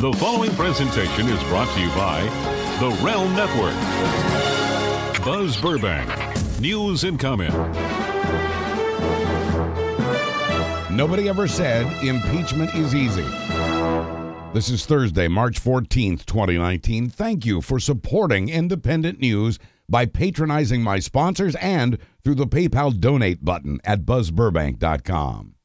The following presentation is brought to you by the Realm Network. Buzz Burbank, news and comment. Nobody ever said impeachment is easy. This is Thursday, March 14th, 2019. Thank you for supporting independent news by patronizing my sponsors and through the PayPal donate button at buzzburbank.com.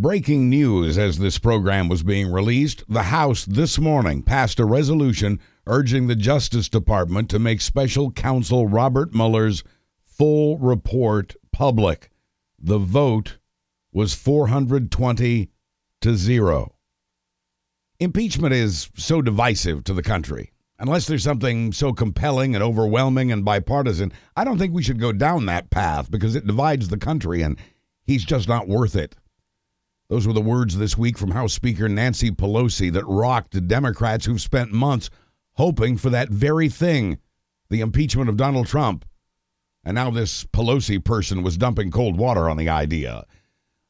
Breaking news as this program was being released the House this morning passed a resolution urging the Justice Department to make special counsel Robert Mueller's full report public. The vote was 420 to 0. Impeachment is so divisive to the country. Unless there's something so compelling and overwhelming and bipartisan, I don't think we should go down that path because it divides the country and he's just not worth it. Those were the words this week from House Speaker Nancy Pelosi that rocked Democrats who've spent months hoping for that very thing the impeachment of Donald Trump. And now this Pelosi person was dumping cold water on the idea.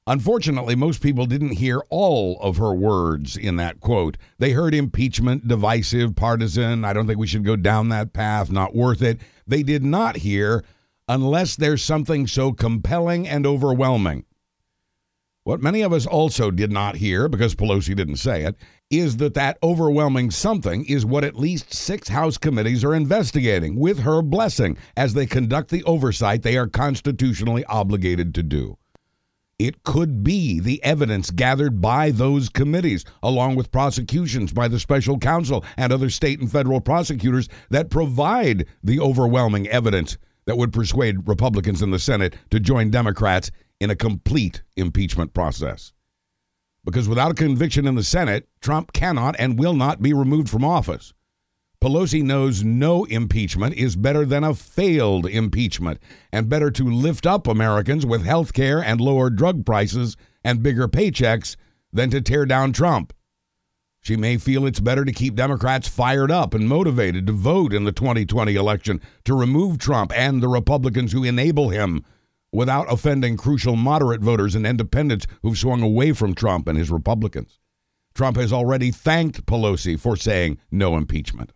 Unfortunately, most people didn't hear all of her words in that quote. They heard impeachment, divisive, partisan. I don't think we should go down that path, not worth it. They did not hear unless there's something so compelling and overwhelming. What many of us also did not hear, because Pelosi didn't say it, is that that overwhelming something is what at least six House committees are investigating, with her blessing, as they conduct the oversight they are constitutionally obligated to do. It could be the evidence gathered by those committees, along with prosecutions by the special counsel and other state and federal prosecutors, that provide the overwhelming evidence that would persuade Republicans in the Senate to join Democrats in a complete impeachment process. Because without a conviction in the Senate, Trump cannot and will not be removed from office. Pelosi knows no impeachment is better than a failed impeachment, and better to lift up Americans with health care and lower drug prices and bigger paychecks than to tear down Trump. She may feel it's better to keep Democrats fired up and motivated to vote in the 2020 election to remove Trump and the Republicans who enable him without offending crucial moderate voters and independents who've swung away from Trump and his Republicans. Trump has already thanked Pelosi for saying no impeachment.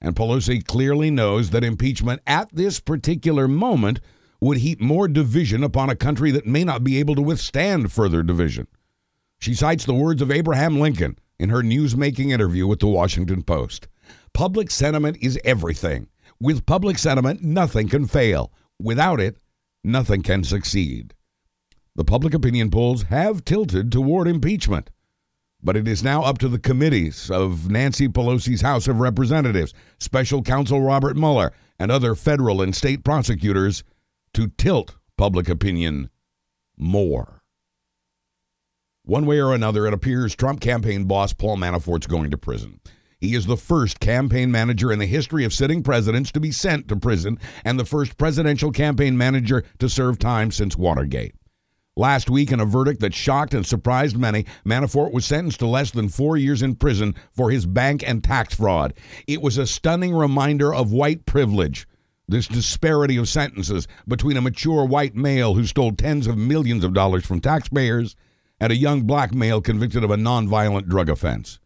And Pelosi clearly knows that impeachment at this particular moment would heap more division upon a country that may not be able to withstand further division. She cites the words of Abraham Lincoln in her newsmaking interview with the Washington Post. Public sentiment is everything. With public sentiment, nothing can fail. Without it, nothing can succeed. The public opinion polls have tilted toward impeachment, but it is now up to the committees of Nancy Pelosi's House of Representatives, Special Counsel Robert Mueller, and other federal and state prosecutors to tilt public opinion more. One way or another, it appears Trump campaign boss Paul Manafort's going to prison. He is the first campaign manager in the history of sitting presidents to be sent to prison and the first presidential campaign manager to serve time since Watergate. Last week, in a verdict that shocked and surprised many, Manafort was sentenced to less than four years in prison for his bank and tax fraud. It was a stunning reminder of white privilege. This disparity of sentences between a mature white male who stole tens of millions of dollars from taxpayers and a young black male convicted of a nonviolent drug offense.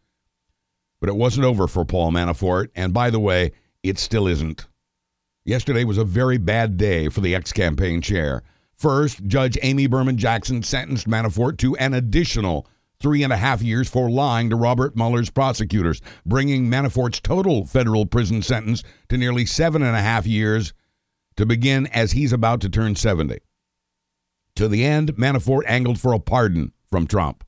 But it wasn't over for Paul Manafort, and by the way, it still isn't. Yesterday was a very bad day for the ex campaign chair. First, Judge Amy Berman Jackson sentenced Manafort to an additional three and a half years for lying to Robert Mueller's prosecutors, bringing Manafort's total federal prison sentence to nearly seven and a half years to begin as he's about to turn 70. To the end, Manafort angled for a pardon from Trump.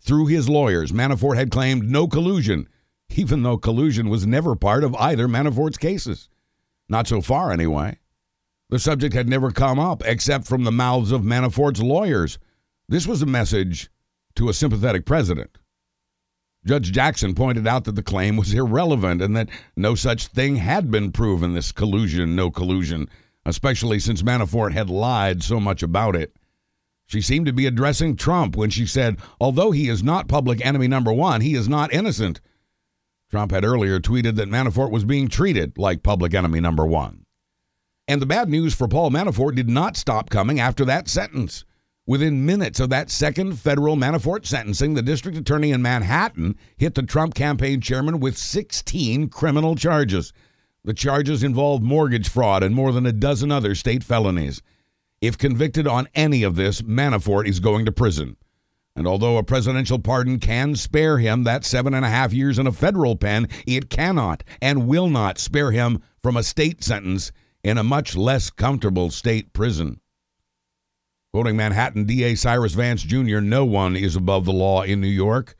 Through his lawyers, Manafort had claimed no collusion even though collusion was never part of either Manafort's cases. Not so far, anyway. The subject had never come up except from the mouths of Manafort's lawyers. This was a message to a sympathetic president. Judge Jackson pointed out that the claim was irrelevant and that no such thing had been proven this collusion, no collusion, especially since Manafort had lied so much about it. She seemed to be addressing Trump when she said, although he is not public enemy number one, he is not innocent. Trump had earlier tweeted that Manafort was being treated like public enemy number one. And the bad news for Paul Manafort did not stop coming after that sentence. Within minutes of that second federal Manafort sentencing, the district attorney in Manhattan hit the Trump campaign chairman with 16 criminal charges. The charges involved mortgage fraud and more than a dozen other state felonies. If convicted on any of this, Manafort is going to prison. And although a presidential pardon can spare him that seven and a half years in a federal pen, it cannot and will not spare him from a state sentence in a much less comfortable state prison. Quoting Manhattan DA Cyrus Vance Jr., no one is above the law in New York.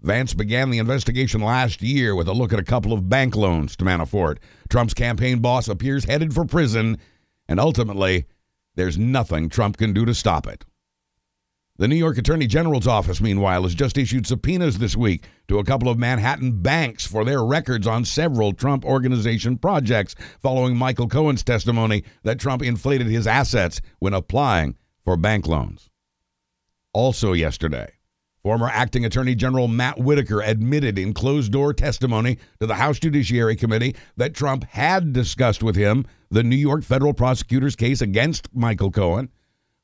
Vance began the investigation last year with a look at a couple of bank loans to Manafort. Trump's campaign boss appears headed for prison, and ultimately, there's nothing Trump can do to stop it. The New York Attorney General's office, meanwhile, has just issued subpoenas this week to a couple of Manhattan banks for their records on several Trump Organization projects following Michael Cohen's testimony that Trump inflated his assets when applying for bank loans. Also, yesterday, former acting Attorney General Matt Whitaker admitted in closed door testimony to the House Judiciary Committee that Trump had discussed with him the New York federal prosecutor's case against Michael Cohen,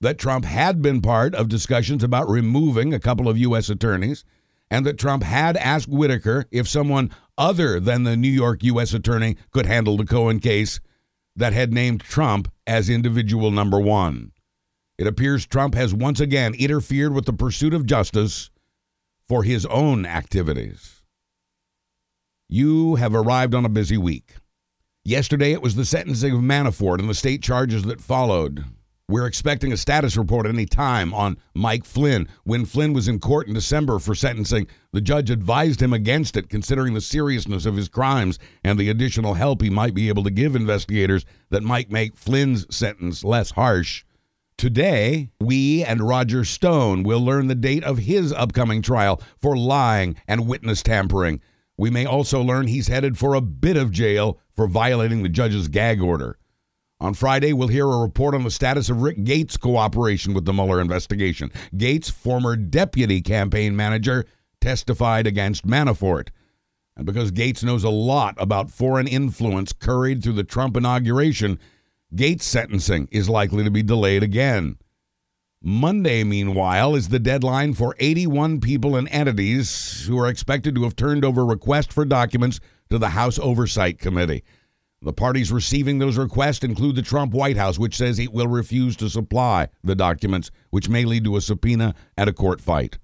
that Trump had been part of discussions about removing a couple of U.S. attorneys, and that Trump had asked Whitaker if someone other than the New York U.S. attorney could handle the Cohen case that had named Trump as individual number one. It appears Trump has once again interfered with the pursuit of justice for his own activities. You have arrived on a busy week. Yesterday, it was the sentencing of Manafort and the state charges that followed. We're expecting a status report any time on Mike Flynn. When Flynn was in court in December for sentencing, the judge advised him against it, considering the seriousness of his crimes and the additional help he might be able to give investigators that might make Flynn's sentence less harsh. Today, we and Roger Stone will learn the date of his upcoming trial for lying and witness tampering. We may also learn he's headed for a bit of jail for violating the judge's gag order. On Friday, we'll hear a report on the status of Rick Gates' cooperation with the Mueller investigation. Gates, former deputy campaign manager, testified against Manafort. And because Gates knows a lot about foreign influence curried through the Trump inauguration, Gates' sentencing is likely to be delayed again. Monday, meanwhile, is the deadline for 81 people and entities who are expected to have turned over requests for documents to the House Oversight Committee. The parties receiving those requests include the Trump White House, which says it will refuse to supply the documents, which may lead to a subpoena and a court fight.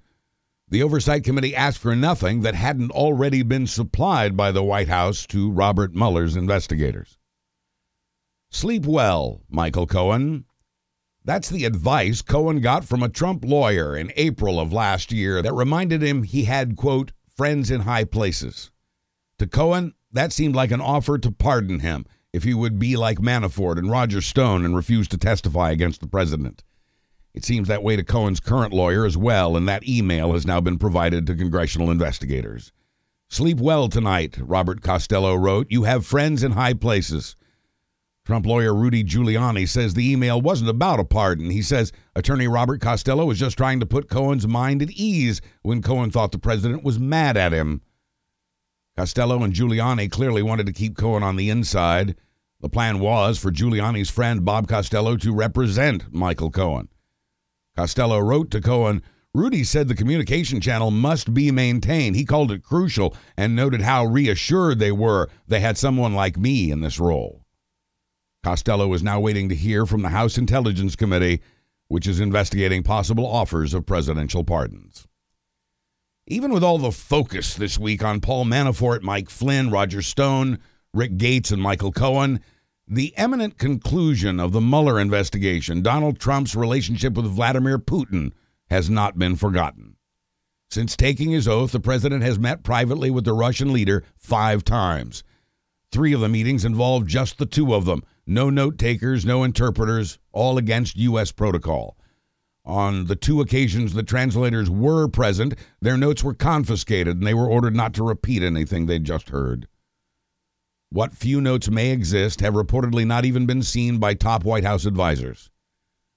The Oversight Committee asked for nothing that hadn't already been supplied by the White House to Robert Mueller's investigators. Sleep well, Michael Cohen. That's the advice Cohen got from a Trump lawyer in April of last year that reminded him he had, quote, friends in high places. To Cohen, that seemed like an offer to pardon him if he would be like Manafort and Roger Stone and refuse to testify against the president. It seems that way to Cohen's current lawyer as well, and that email has now been provided to congressional investigators. Sleep well tonight, Robert Costello wrote. You have friends in high places. Trump lawyer Rudy Giuliani says the email wasn't about a pardon. He says attorney Robert Costello was just trying to put Cohen's mind at ease when Cohen thought the president was mad at him. Costello and Giuliani clearly wanted to keep Cohen on the inside. The plan was for Giuliani's friend Bob Costello to represent Michael Cohen. Costello wrote to Cohen Rudy said the communication channel must be maintained. He called it crucial and noted how reassured they were they had someone like me in this role. Costello is now waiting to hear from the House Intelligence Committee, which is investigating possible offers of presidential pardons. Even with all the focus this week on Paul Manafort, Mike Flynn, Roger Stone, Rick Gates, and Michael Cohen, the eminent conclusion of the Mueller investigation, Donald Trump's relationship with Vladimir Putin, has not been forgotten. Since taking his oath, the president has met privately with the Russian leader five times. Three of the meetings involved just the two of them no note takers, no interpreters, all against U.S. protocol. On the two occasions the translators were present, their notes were confiscated and they were ordered not to repeat anything they'd just heard. What few notes may exist have reportedly not even been seen by top White House advisors.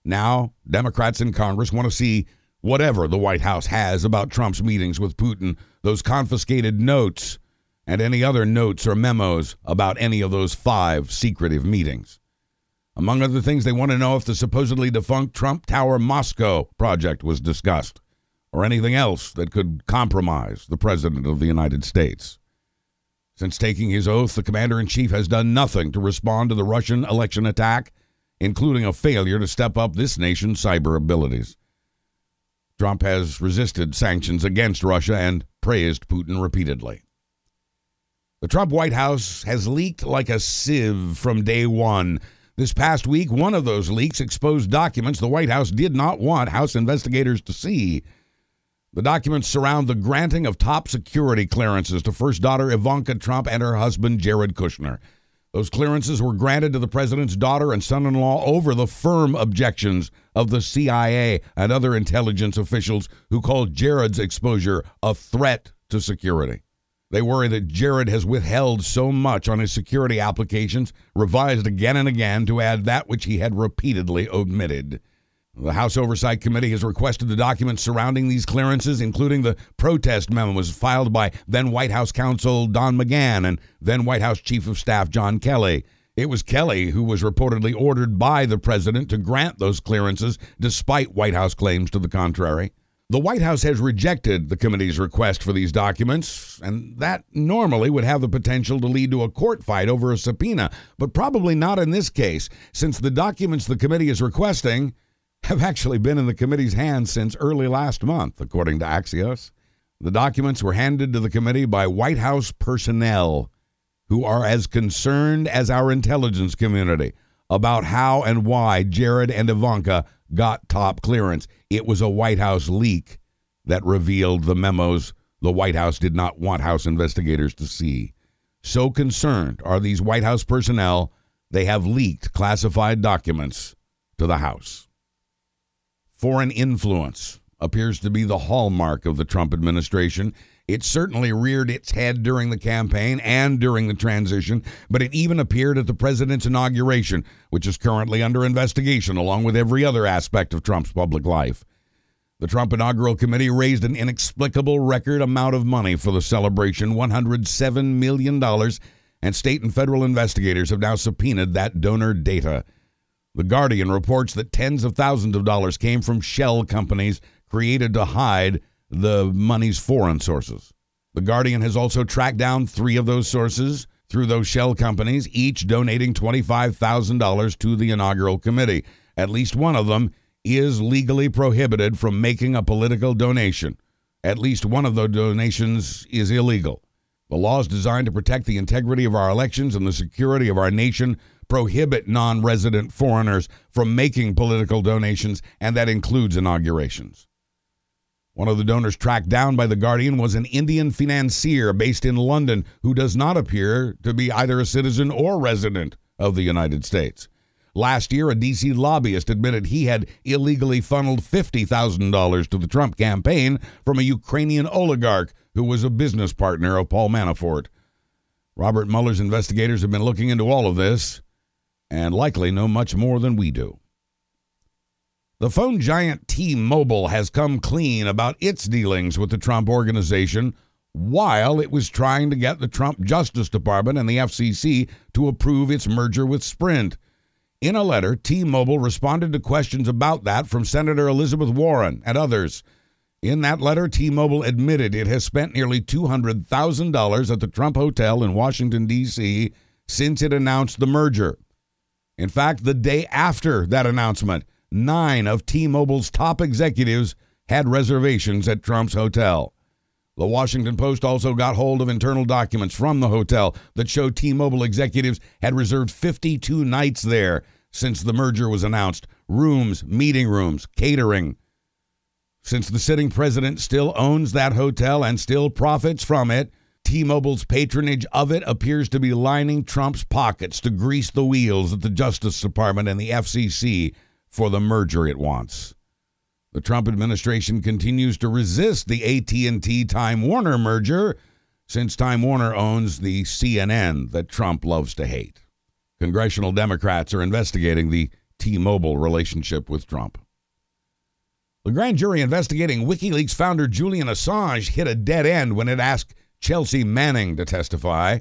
Now, Democrats in Congress want to see whatever the White House has about Trump's meetings with Putin, those confiscated notes and any other notes or memos about any of those five secretive meetings. Among other things, they want to know if the supposedly defunct Trump Tower Moscow project was discussed or anything else that could compromise the President of the United States. Since taking his oath, the commander in chief has done nothing to respond to the Russian election attack, including a failure to step up this nation's cyber abilities. Trump has resisted sanctions against Russia and praised Putin repeatedly. The Trump White House has leaked like a sieve from day one. This past week, one of those leaks exposed documents the White House did not want House investigators to see. The documents surround the granting of top security clearances to first daughter Ivanka Trump and her husband Jared Kushner. Those clearances were granted to the president's daughter and son in law over the firm objections of the CIA and other intelligence officials who called Jared's exposure a threat to security. They worry that Jared has withheld so much on his security applications, revised again and again to add that which he had repeatedly omitted. The House Oversight Committee has requested the documents surrounding these clearances, including the protest memos filed by then White House counsel Don McGahn and then White House Chief of Staff John Kelly. It was Kelly who was reportedly ordered by the president to grant those clearances, despite White House claims to the contrary. The White House has rejected the committee's request for these documents, and that normally would have the potential to lead to a court fight over a subpoena, but probably not in this case, since the documents the committee is requesting have actually been in the committee's hands since early last month, according to Axios. The documents were handed to the committee by White House personnel who are as concerned as our intelligence community about how and why Jared and Ivanka got top clearance. It was a White House leak that revealed the memos the White House did not want House investigators to see. So concerned are these White House personnel, they have leaked classified documents to the House. Foreign influence appears to be the hallmark of the Trump administration. It certainly reared its head during the campaign and during the transition, but it even appeared at the president's inauguration, which is currently under investigation, along with every other aspect of Trump's public life. The Trump Inaugural Committee raised an inexplicable record amount of money for the celebration $107 million, and state and federal investigators have now subpoenaed that donor data. The Guardian reports that tens of thousands of dollars came from shell companies created to hide the money's foreign sources. The Guardian has also tracked down three of those sources through those shell companies, each donating $25,000 to the inaugural committee. At least one of them is legally prohibited from making a political donation. At least one of the donations is illegal. The laws designed to protect the integrity of our elections and the security of our nation prohibit non resident foreigners from making political donations, and that includes inaugurations. One of the donors tracked down by The Guardian was an Indian financier based in London who does not appear to be either a citizen or resident of the United States. Last year, a D.C. lobbyist admitted he had illegally funneled $50,000 to the Trump campaign from a Ukrainian oligarch who was a business partner of Paul Manafort. Robert Mueller's investigators have been looking into all of this and likely know much more than we do. The phone giant T Mobile has come clean about its dealings with the Trump organization while it was trying to get the Trump Justice Department and the FCC to approve its merger with Sprint. In a letter, T Mobile responded to questions about that from Senator Elizabeth Warren and others. In that letter, T Mobile admitted it has spent nearly $200,000 at the Trump Hotel in Washington, D.C. since it announced the merger. In fact, the day after that announcement, nine of T Mobile's top executives had reservations at Trump's hotel. The Washington Post also got hold of internal documents from the hotel that show T Mobile executives had reserved 52 nights there since the merger was announced rooms, meeting rooms, catering. Since the sitting president still owns that hotel and still profits from it, T Mobile's patronage of it appears to be lining Trump's pockets to grease the wheels at the Justice Department and the FCC for the merger it wants. The Trump administration continues to resist the AT&T Time Warner merger since Time Warner owns the CNN that Trump loves to hate. Congressional Democrats are investigating the T-Mobile relationship with Trump. The grand jury investigating WikiLeaks founder Julian Assange hit a dead end when it asked Chelsea Manning to testify.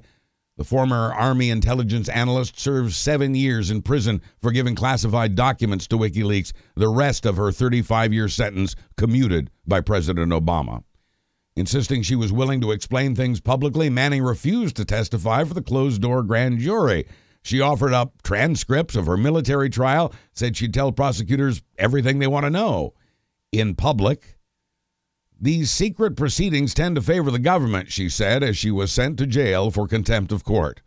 The former Army intelligence analyst served seven years in prison for giving classified documents to WikiLeaks, the rest of her 35 year sentence commuted by President Obama. Insisting she was willing to explain things publicly, Manning refused to testify for the closed door grand jury. She offered up transcripts of her military trial, said she'd tell prosecutors everything they want to know. In public, these secret proceedings tend to favor the government, she said as she was sent to jail for contempt of court.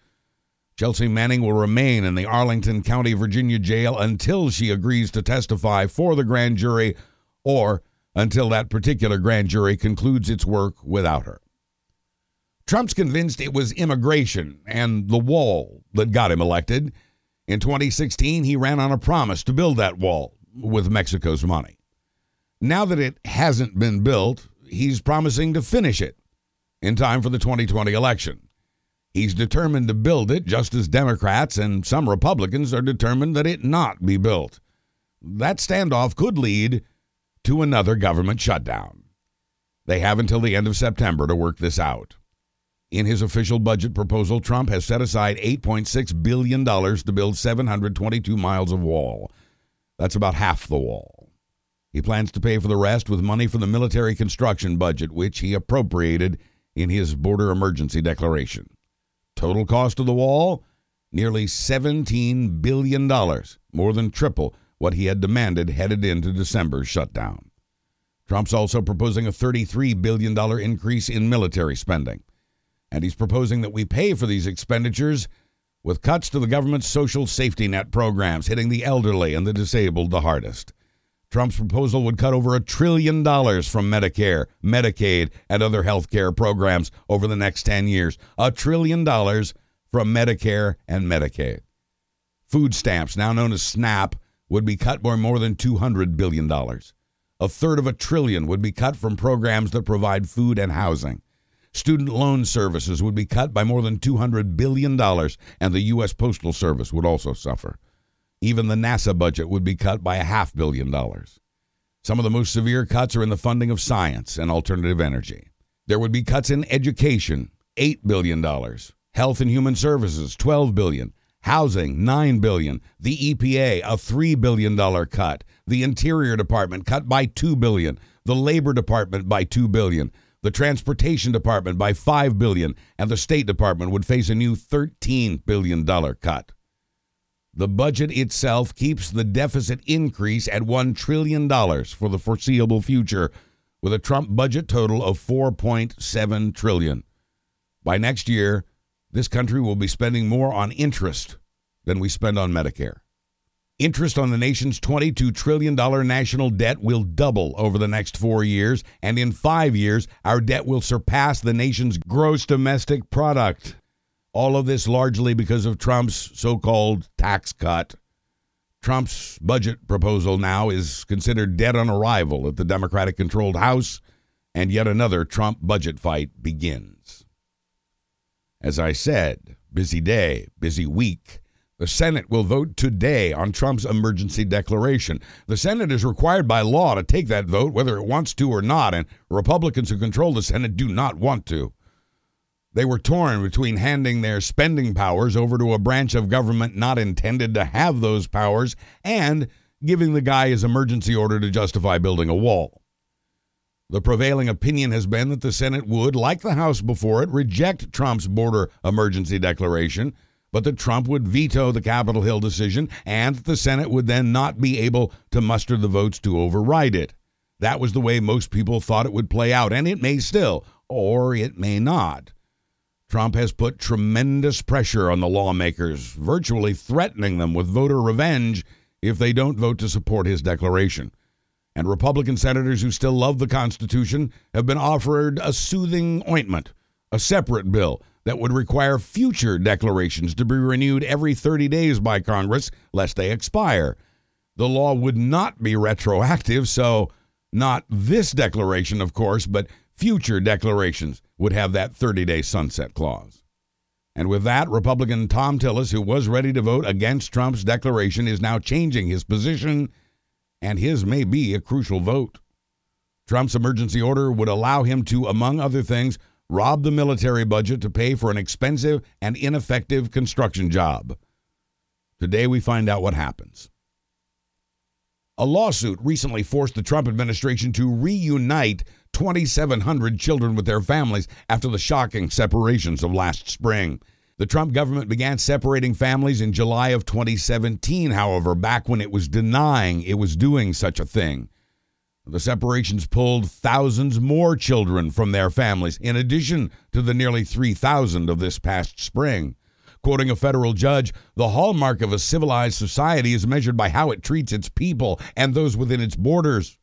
Chelsea Manning will remain in the Arlington County, Virginia jail until she agrees to testify for the grand jury or until that particular grand jury concludes its work without her. Trump's convinced it was immigration and the wall that got him elected. In 2016, he ran on a promise to build that wall with Mexico's money. Now that it hasn't been built, he's promising to finish it in time for the 2020 election. He's determined to build it just as Democrats and some Republicans are determined that it not be built. That standoff could lead to another government shutdown. They have until the end of September to work this out. In his official budget proposal, Trump has set aside $8.6 billion to build 722 miles of wall. That's about half the wall. He plans to pay for the rest with money from the military construction budget, which he appropriated in his border emergency declaration. Total cost of the wall? Nearly $17 billion, more than triple what he had demanded headed into December's shutdown. Trump's also proposing a $33 billion increase in military spending. And he's proposing that we pay for these expenditures with cuts to the government's social safety net programs, hitting the elderly and the disabled the hardest. Trump's proposal would cut over a trillion dollars from Medicare, Medicaid, and other health care programs over the next 10 years. A trillion dollars from Medicare and Medicaid. Food stamps, now known as SNAP, would be cut by more than $200 billion. A third of a trillion would be cut from programs that provide food and housing. Student loan services would be cut by more than $200 billion, and the U.S. Postal Service would also suffer. Even the NASA budget would be cut by a half billion dollars. Some of the most severe cuts are in the funding of science and alternative energy. There would be cuts in education, $8 billion, health and human services, 12 billion, housing, 9 billion, the EPA, a $3 billion cut, the Interior Department cut by 2 billion, the Labor Department by 2 billion, the Transportation Department by 5 billion, and the State Department would face a new $13 billion cut. The budget itself keeps the deficit increase at $1 trillion for the foreseeable future, with a Trump budget total of 4.7 trillion. By next year, this country will be spending more on interest than we spend on Medicare. Interest on the nation's $22 trillion national debt will double over the next four years, and in five years, our debt will surpass the nation's gross domestic product. All of this largely because of Trump's so called tax cut. Trump's budget proposal now is considered dead on arrival at the Democratic controlled House, and yet another Trump budget fight begins. As I said, busy day, busy week. The Senate will vote today on Trump's emergency declaration. The Senate is required by law to take that vote whether it wants to or not, and Republicans who control the Senate do not want to. They were torn between handing their spending powers over to a branch of government not intended to have those powers and giving the guy his emergency order to justify building a wall. The prevailing opinion has been that the Senate would, like the House before it, reject Trump's border emergency declaration, but that Trump would veto the Capitol Hill decision and that the Senate would then not be able to muster the votes to override it. That was the way most people thought it would play out, and it may still, or it may not. Trump has put tremendous pressure on the lawmakers, virtually threatening them with voter revenge if they don't vote to support his declaration. And Republican senators who still love the Constitution have been offered a soothing ointment, a separate bill that would require future declarations to be renewed every 30 days by Congress lest they expire. The law would not be retroactive, so not this declaration, of course, but future declarations would have that 30 day sunset clause. And with that, Republican Thom Tillis, who was ready to vote against Trump's declaration, is now changing his position, and his may be a crucial vote. Trump's emergency order would allow him to, among other things, rob the military budget to pay for an expensive and ineffective construction job. Today we find out what happens. A lawsuit recently forced the Trump administration to reunite 2,700 children with their families after the shocking separations of last spring. The Trump government began separating families in July of 2017, however, back when it was denying it was doing such a thing. The separations pulled thousands more children from their families, in addition to the nearly 3,000 of this past spring. Quoting a federal judge, the hallmark of a civilized society is measured by how it treats its people and those within its borders.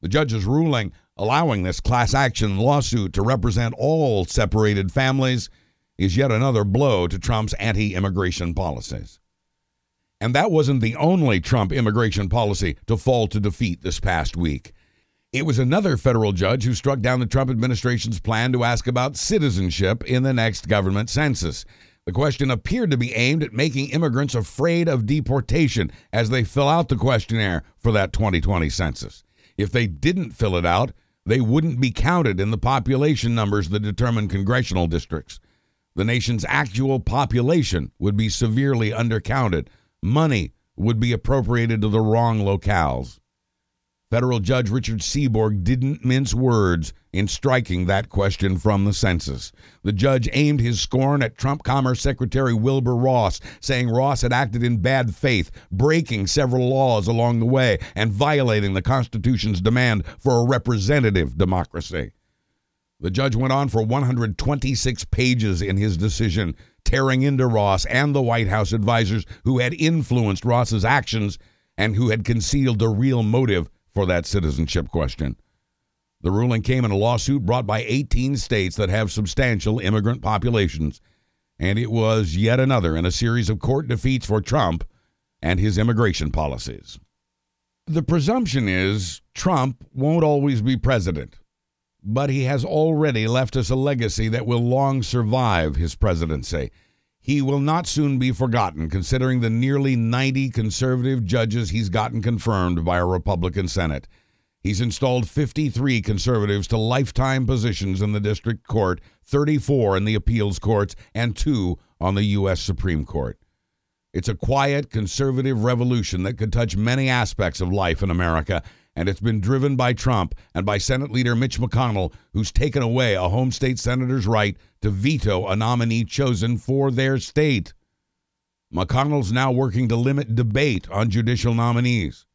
The judge's ruling allowing this class action lawsuit to represent all separated families is yet another blow to Trump's anti immigration policies. And that wasn't the only Trump immigration policy to fall to defeat this past week. It was another federal judge who struck down the Trump administration's plan to ask about citizenship in the next government census. The question appeared to be aimed at making immigrants afraid of deportation as they fill out the questionnaire for that 2020 census. If they didn't fill it out, they wouldn't be counted in the population numbers that determine congressional districts. The nation's actual population would be severely undercounted. Money would be appropriated to the wrong locales. Federal Judge Richard Seeborg didn't mince words in striking that question from the census. The judge aimed his scorn at Trump Commerce Secretary Wilbur Ross, saying Ross had acted in bad faith, breaking several laws along the way and violating the Constitution's demand for a representative democracy. The judge went on for 126 pages in his decision, tearing into Ross and the White House advisors who had influenced Ross's actions and who had concealed the real motive for that citizenship question. The ruling came in a lawsuit brought by 18 states that have substantial immigrant populations, and it was yet another in a series of court defeats for Trump and his immigration policies. The presumption is Trump won't always be president, but he has already left us a legacy that will long survive his presidency. He will not soon be forgotten, considering the nearly 90 conservative judges he's gotten confirmed by a Republican Senate. He's installed 53 conservatives to lifetime positions in the district court, 34 in the appeals courts, and two on the U.S. Supreme Court. It's a quiet conservative revolution that could touch many aspects of life in America and it's been driven by Trump and by Senate Leader Mitch McConnell, who's taken away a home state senator's right to veto a nominee chosen for their state. McConnell's now working to limit debate on judicial nominees.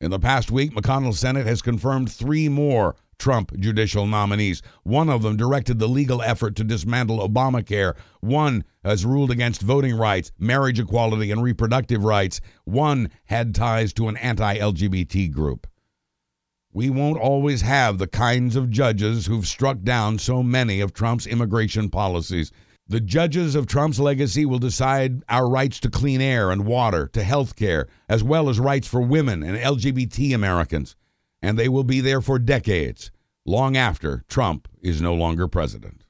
In the past week, McConnell's Senate has confirmed three more Trump judicial nominees. One of them directed the legal effort to dismantle Obamacare. One has ruled against voting rights, marriage equality, and reproductive rights. One had ties to an anti LGBT group. We won't always have the kinds of judges who've struck down so many of Trump's immigration policies. The judges of Trump's legacy will decide our rights to clean air and water, to health care, as well as rights for women and LGBT Americans. And they will be there for decades, long after Trump is no longer president.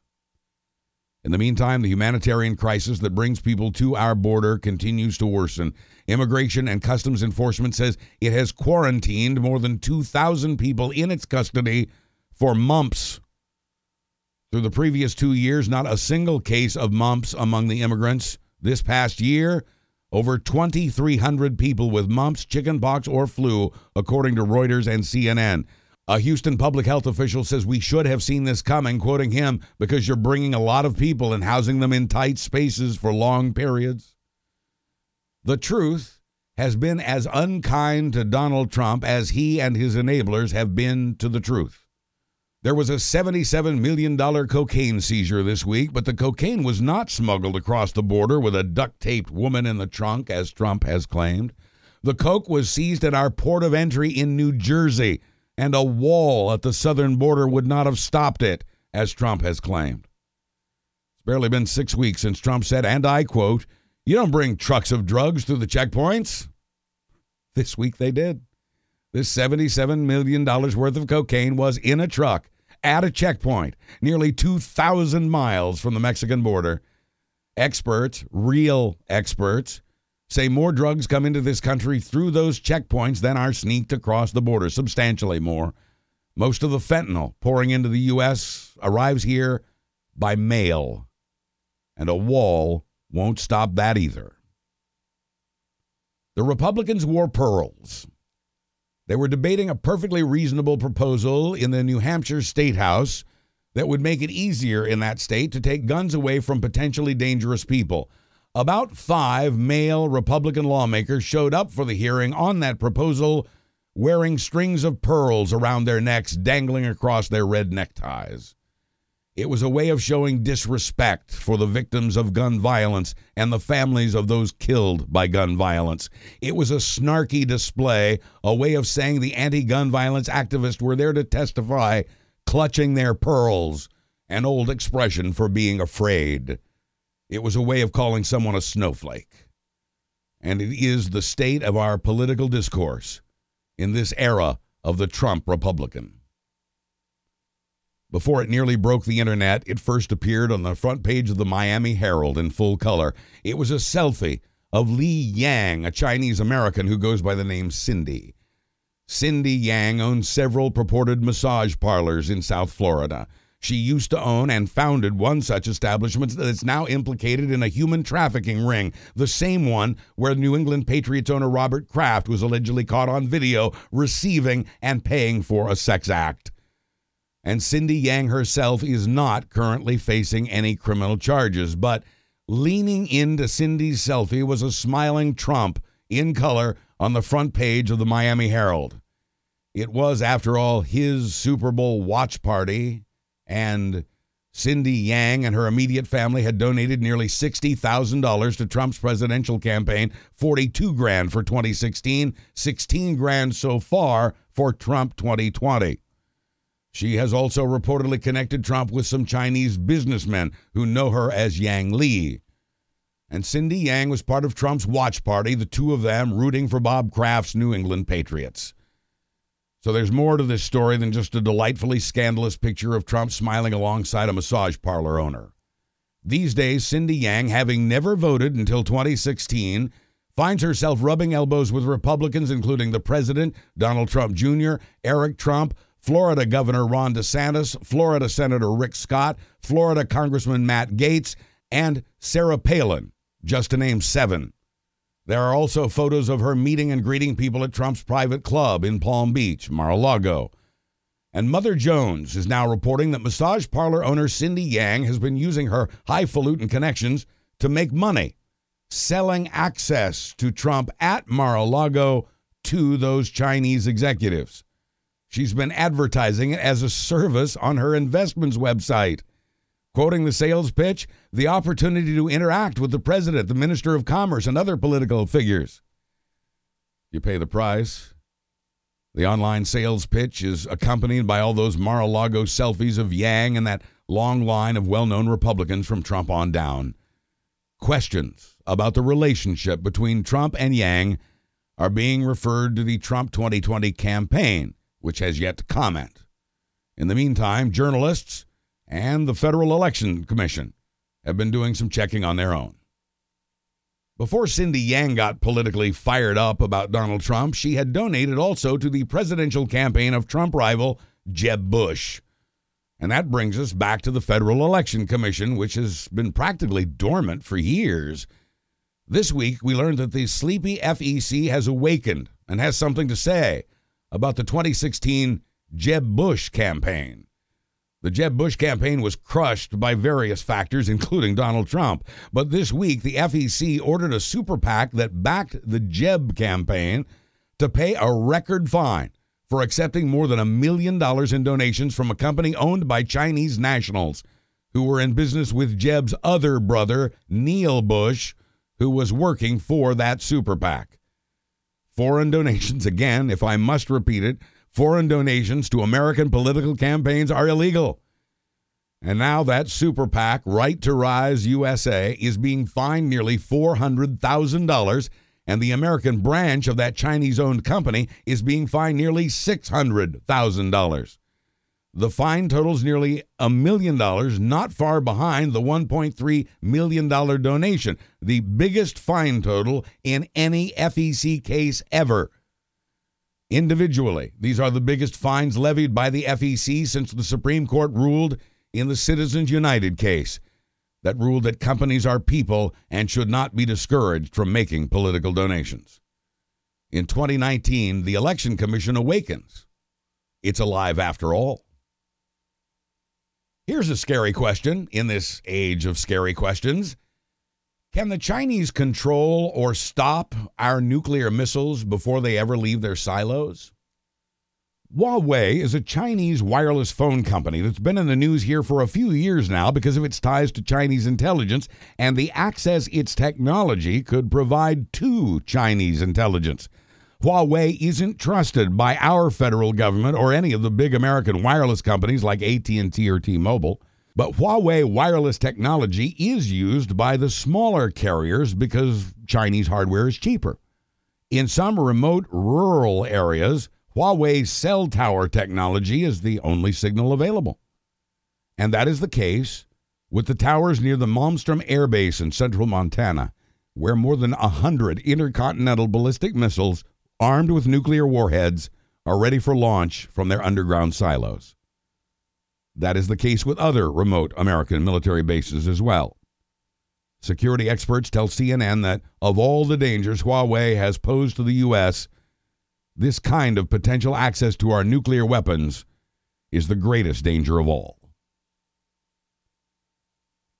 In the meantime, the humanitarian crisis that brings people to our border continues to worsen. Immigration and Customs Enforcement says it has quarantined more than 2,000 people in its custody for mumps. Through the previous two years, not a single case of mumps among the immigrants. This past year, over 2,300 people with mumps, chickenpox, or flu, according to Reuters and CNN. A Houston public health official says we should have seen this coming, quoting him, because you're bringing a lot of people and housing them in tight spaces for long periods. The truth has been as unkind to Donald Trump as he and his enablers have been to the truth. There was a $77 million cocaine seizure this week, but the cocaine was not smuggled across the border with a duct taped woman in the trunk, as Trump has claimed. The coke was seized at our port of entry in New Jersey and a wall at the southern border would not have stopped it, as Trump has claimed. It's barely been six weeks since Trump said, and I quote, You don't bring trucks of drugs through the checkpoints. This week they did. This $77 million worth of cocaine was in a truck at a checkpoint nearly 2,000 miles from the Mexican border. Experts, real experts, say more drugs come into this country through those checkpoints than are sneaked across the border, substantially more. Most of the fentanyl pouring into the U.S. arrives here by mail. And a wall won't stop that either. The Republicans wore pearls. They were debating a perfectly reasonable proposal in the New Hampshire State House that would make it easier in that state to take guns away from potentially dangerous people. About five male Republican lawmakers showed up for the hearing on that proposal wearing strings of pearls around their necks dangling across their red neckties. It was a way of showing disrespect for the victims of gun violence and the families of those killed by gun violence. It was a snarky display, a way of saying the anti gun violence activists were there to testify, clutching their pearls, an old expression for being afraid. It was a way of calling someone a snowflake. And it is the state of our political discourse in this era of the Trump Republican. Before it nearly broke the internet, it first appeared on the front page of the Miami Herald in full color. It was a selfie of Li Yang, a Chinese American who goes by the name Cindy. Cindy Yang owns several purported massage parlors in South Florida. She used to own and founded one such establishment that is now implicated in a human trafficking ring, the same one where New England Patriots owner Robert Kraft was allegedly caught on video receiving and paying for a sex act and Cindy Yang herself is not currently facing any criminal charges. But leaning into Cindy's selfie was a smiling Trump in color on the front page of the Miami Herald. It was, after all, his Super Bowl watch party, and Cindy Yang and her immediate family had donated nearly $60,000 to Trump's presidential campaign, 42 grand for 2016, 16 grand so far for Trump 2020. She has also reportedly connected Trump with some Chinese businessmen who know her as Yang Li. And Cindy Yang was part of Trump's watch party, the two of them rooting for Bob Kraft's New England Patriots. So there's more to this story than just a delightfully scandalous picture of Trump smiling alongside a massage parlor owner. These days, Cindy Yang, having never voted until 2016, finds herself rubbing elbows with Republicans, including the president, Donald Trump Jr., Eric Trump, Florida Governor Ron DeSantis, Florida Senator Rick Scott, Florida Congressman Matt Gaetz, and Sarah Palin, just to name seven. There are also photos of her meeting and greeting people at Trump's private club in Palm Beach, Mar a Lago. And Mother Jones is now reporting that massage parlor owner Cindy Yang has been using her highfalutin connections to make money, selling access to Trump at Mar a Lago to those Chinese executives. She's been advertising it as a service on her investments website. Quoting the sales pitch, the opportunity to interact with the president, the minister of commerce, and other political figures. You pay the price. The online sales pitch is accompanied by all those Mar a Lago selfies of Yang and that long line of well known Republicans from Trump on down. Questions about the relationship between Trump and Yang are being referred to the Trump 2020 campaign which has yet to comment. In the meantime, journalists and the Federal Election Commission have been doing some checking on their own. Before Cindy Yang got politically fired up about Donald Trump, she had donated also to the presidential campaign of Trump rival Jeb Bush. And that brings us back to the Federal Election Commission, which has been practically dormant for years. This week, we learned that the sleepy FEC has awakened and has something to say about the 2016 Jeb Bush campaign. The Jeb Bush campaign was crushed by various factors, including Donald Trump. But this week, the FEC ordered a super PAC that backed the Jeb campaign to pay a record fine for accepting more than a million dollars in donations from a company owned by Chinese nationals who were in business with Jeb's other brother, Neil Bush, who was working for that super PAC. Foreign donations, again, if I must repeat it, foreign donations to American political campaigns are illegal. And now that super PAC, Right to Rise USA, is being fined nearly $400,000, and the American branch of that Chinese owned company is being fined nearly $600,000. The fine totals nearly a million dollars, not far behind the $1.3 million donation, the biggest fine total in any FEC case ever. Individually, these are the biggest fines levied by the FEC since the Supreme Court ruled in the Citizens United case that ruled that companies are people and should not be discouraged from making political donations. In 2019, the Election Commission awakens. It's alive after all. Here's a scary question in this age of scary questions. Can the Chinese control or stop our nuclear missiles before they ever leave their silos? Huawei is a Chinese wireless phone company that's been in the news here for a few years now because of its ties to Chinese intelligence and the access its technology could provide to Chinese intelligence. Huawei isn't trusted by our federal government or any of the big American wireless companies like AT&T or T-Mobile. But Huawei wireless technology is used by the smaller carriers because Chinese hardware is cheaper. In some remote rural areas, Huawei's cell tower technology is the only signal available. And that is the case with the towers near the Malmstrom Air Base in central Montana, where more than 100 intercontinental ballistic missiles armed with nuclear warheads are ready for launch from their underground silos. That is the case with other remote American military bases as well. Security experts tell CNN that of all the dangers Huawei has posed to the U.S., this kind of potential access to our nuclear weapons is the greatest danger of all.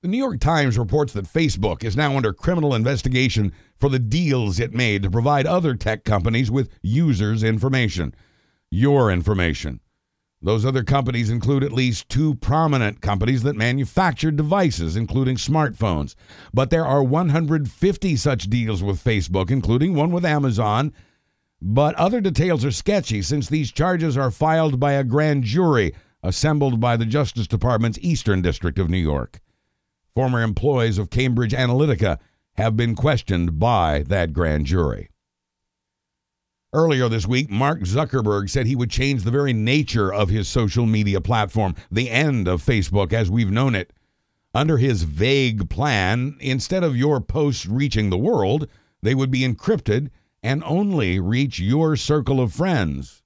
The New York Times reports that Facebook is now under criminal investigation for the deals it made to provide other tech companies with users' information, your information. Those other companies include at least two prominent companies that manufacture devices, including smartphones. But there are 150 such deals with Facebook, including one with Amazon but other details are sketchy since these charges are filed by a grand jury assembled by the Justice Department's Eastern District of New York. Former employees of Cambridge Analytica have been questioned by that grand jury. Earlier this week, Mark Zuckerberg said he would change the very nature of his social media platform, the end of Facebook as we've known it. Under his vague plan, instead of your posts reaching the world, they would be encrypted and only reach your circle of friends.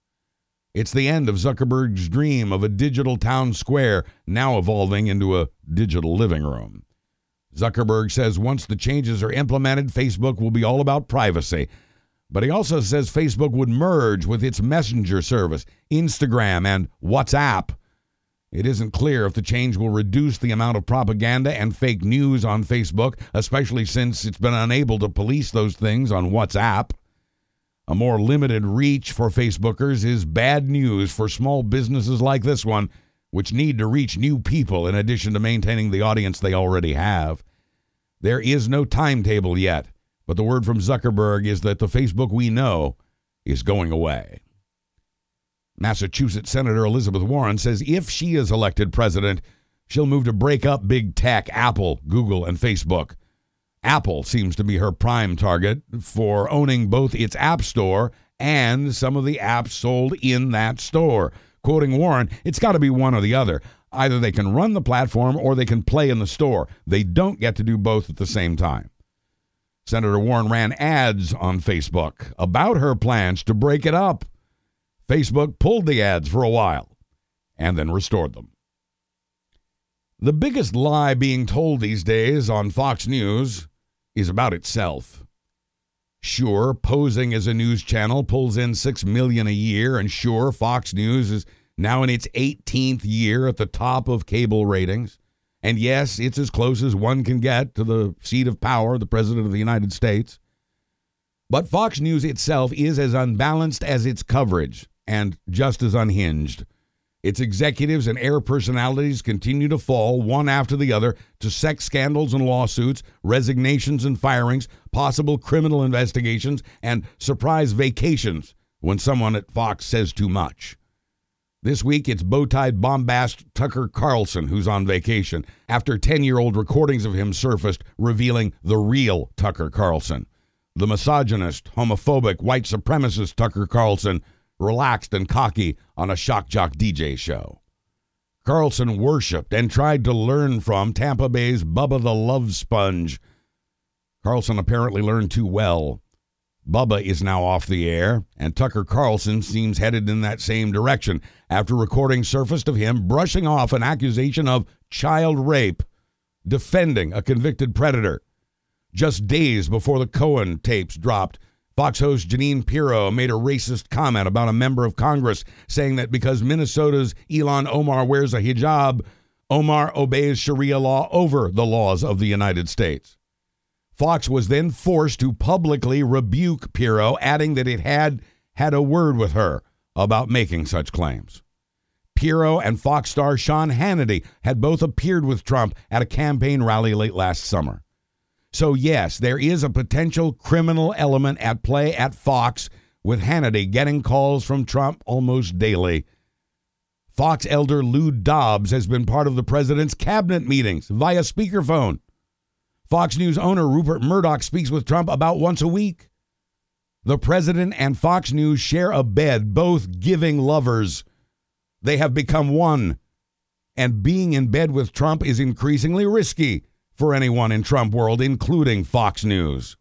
It's the end of Zuckerberg's dream of a digital town square, now evolving into a digital living room. Zuckerberg says once the changes are implemented, Facebook will be all about privacy. But he also says Facebook would merge with its messenger service, Instagram, and WhatsApp. It isn't clear if the change will reduce the amount of propaganda and fake news on Facebook, especially since it's been unable to police those things on WhatsApp. A more limited reach for Facebookers is bad news for small businesses like this one, which need to reach new people in addition to maintaining the audience they already have. There is no timetable yet, but the word from Zuckerberg is that the Facebook we know is going away. Massachusetts Senator Elizabeth Warren says if she is elected president, she'll move to break up big tech, Apple, Google, and Facebook. Apple seems to be her prime target for owning both its App Store and some of the apps sold in that store. Quoting Warren, it's got to be one or the other. Either they can run the platform or they can play in the store. They don't get to do both at the same time. Senator Warren ran ads on Facebook about her plans to break it up. Facebook pulled the ads for a while and then restored them. The biggest lie being told these days on Fox News is about itself. Sure, posing as a news channel pulls in 6 million a year and sure Fox News is now in its 18th year at the top of cable ratings. And yes, it's as close as one can get to the seat of power, the president of the United States. But Fox News itself is as unbalanced as its coverage and just as unhinged. Its executives and air personalities continue to fall one after the other to sex scandals and lawsuits, resignations and firings, possible criminal investigations, and surprise vacations when someone at Fox says too much. This week, it's bow-tied bombast Tucker Carlson who's on vacation after 10-year-old recordings of him surfaced revealing the real Tucker Carlson. The misogynist, homophobic, white supremacist Tucker Carlson relaxed and cocky on a shock jock DJ show. Carlson worshiped and tried to learn from Tampa Bay's Bubba the Love Sponge. Carlson apparently learned too well. Bubba is now off the air, and Tucker Carlson seems headed in that same direction after recording surfaced of him brushing off an accusation of child rape, defending a convicted predator. Just days before the Cohen tapes dropped, Fox host Jeanine Pirro made a racist comment about a member of Congress, saying that because Minnesota's Ilhan Omar wears a hijab, Omar obeys Sharia law over the laws of the United States. Fox was then forced to publicly rebuke Pirro, adding that it had had a word with her about making such claims. Pirro and Fox star Sean Hannity had both appeared with Trump at a campaign rally late last summer. So, yes, there is a potential criminal element at play at Fox, with Hannity getting calls from Trump almost daily. Fox elder Lou Dobbs has been part of the president's cabinet meetings via speakerphone. Fox News owner Rupert Murdoch speaks with Trump about once a week. The president and Fox News share a bed, both giving lovers. They have become one. And being in bed with Trump is increasingly risky for anyone in Trump world, including Fox News.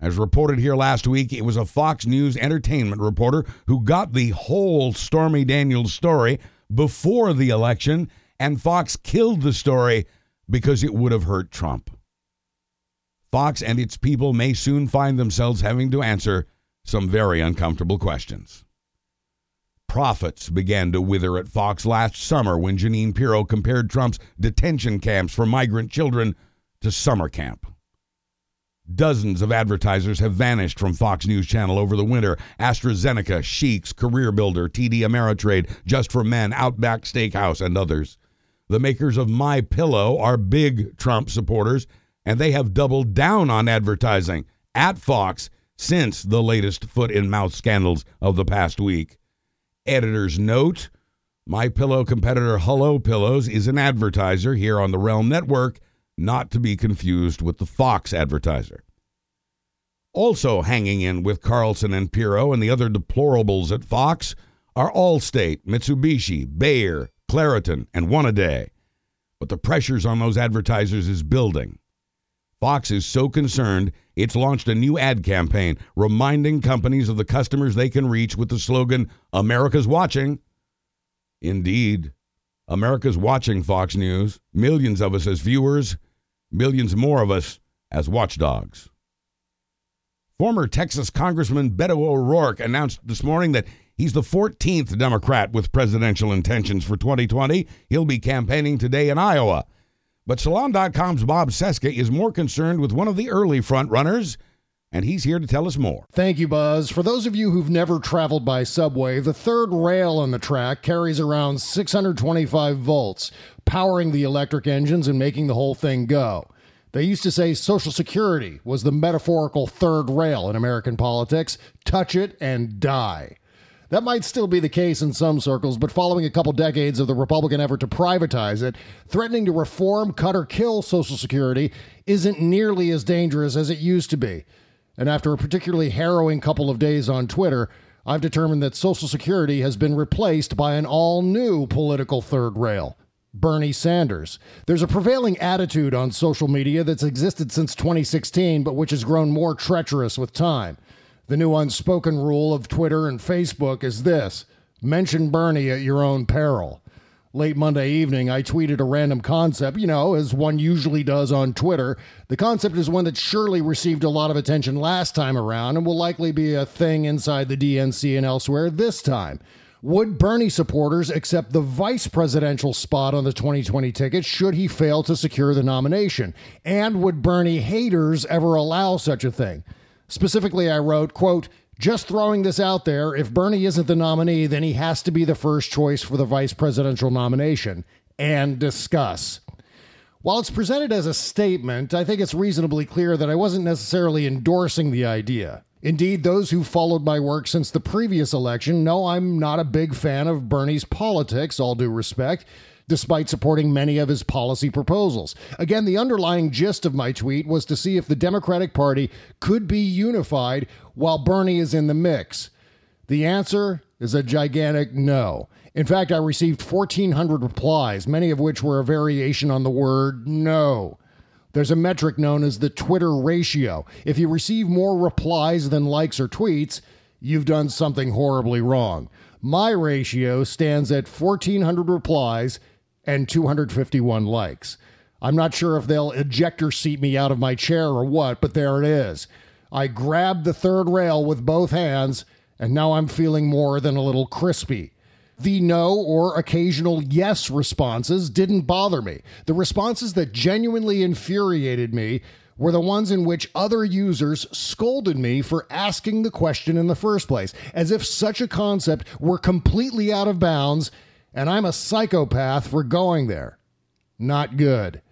As reported here last week, it was a Fox News entertainment reporter who got the whole Stormy Daniels story before the election, and Fox killed the story because it would have hurt Trump. Fox and its people may soon find themselves having to answer some very uncomfortable questions. Profits began to wither at Fox last summer when Jeanine Pirro compared Trump's detention camps for migrant children to summer camp. Dozens of advertisers have vanished from Fox News Channel over the winter. AstraZeneca, Sheik's, Career Builder, TD Ameritrade, Just for Men, Outback Steakhouse, and others. The makers of My Pillow are big Trump supporters and they have doubled down on advertising at Fox since the latest foot in mouth scandals of the past week. Editor's note My Pillow competitor Hello Pillows is an advertiser here on the Realm Network, not to be confused with the Fox advertiser. Also hanging in with Carlson and Pirro and the other deplorables at Fox are Allstate, Mitsubishi, Bayer, Claritin, and One A Day. But the pressures on those advertisers is building. Fox is so concerned, it's launched a new ad campaign reminding companies of the customers they can reach with the slogan, America's watching. Indeed, America's watching Fox News, millions of us as viewers, millions more of us as watchdogs. Former Texas Congressman Beto O'Rourke announced this morning that he's the 14th Democrat with presidential intentions for 2020. He'll be campaigning today in Iowa. But Salon.com's Bob Cesca is more concerned with one of the early frontrunners, and he's here to tell us more. Thank you, Buzz. For those of you who've never traveled by subway, the third rail on the track carries around 625 volts, powering the electric engines and making the whole thing go. They used to say Social Security was the metaphorical third rail in American politics touch it and die. That might still be the case in some circles, but following a couple decades of the Republican effort to privatize it, threatening to reform, cut, or kill Social Security isn't nearly as dangerous as it used to be. And after a particularly harrowing couple of days on Twitter, I've determined that Social Security has been replaced by an all new political third rail. Bernie Sanders. There's a prevailing attitude on social media that's existed since 2016, but which has grown more treacherous with time. The new unspoken rule of Twitter and Facebook is this mention Bernie at your own peril. Late Monday evening, I tweeted a random concept, you know, as one usually does on Twitter. The concept is one that surely received a lot of attention last time around and will likely be a thing inside the DNC and elsewhere this time. Would Bernie supporters accept the vice presidential spot on the 2020 ticket should he fail to secure the nomination? And would Bernie haters ever allow such a thing? Specifically, I wrote, quote, just throwing this out there, if Bernie isn't the nominee, then he has to be the first choice for the vice presidential nomination and discuss. While it's presented as a statement, I think it's reasonably clear that I wasn't necessarily endorsing the idea. Indeed, those who followed my work since the previous election know I'm not a big fan of Bernie's politics, all due respect despite supporting many of his policy proposals. Again, the underlying gist of my tweet was to see if the Democratic Party could be unified while Bernie is in the mix. The answer is a gigantic no. In fact, I received 1,400 replies, many of which were a variation on the word no. There's a metric known as the Twitter ratio. If you receive more replies than likes or tweets, you've done something horribly wrong. My ratio stands at 1,400 replies and 251 likes. I'm not sure if they'll ejector seat me out of my chair or what, but there it is. I grabbed the third rail with both hands, and now I'm feeling more than a little crispy. The no or occasional yes responses didn't bother me. The responses that genuinely infuriated me were the ones in which other users scolded me for asking the question in the first place, as if such a concept were completely out of bounds and I'm a psychopath for going there. Not good.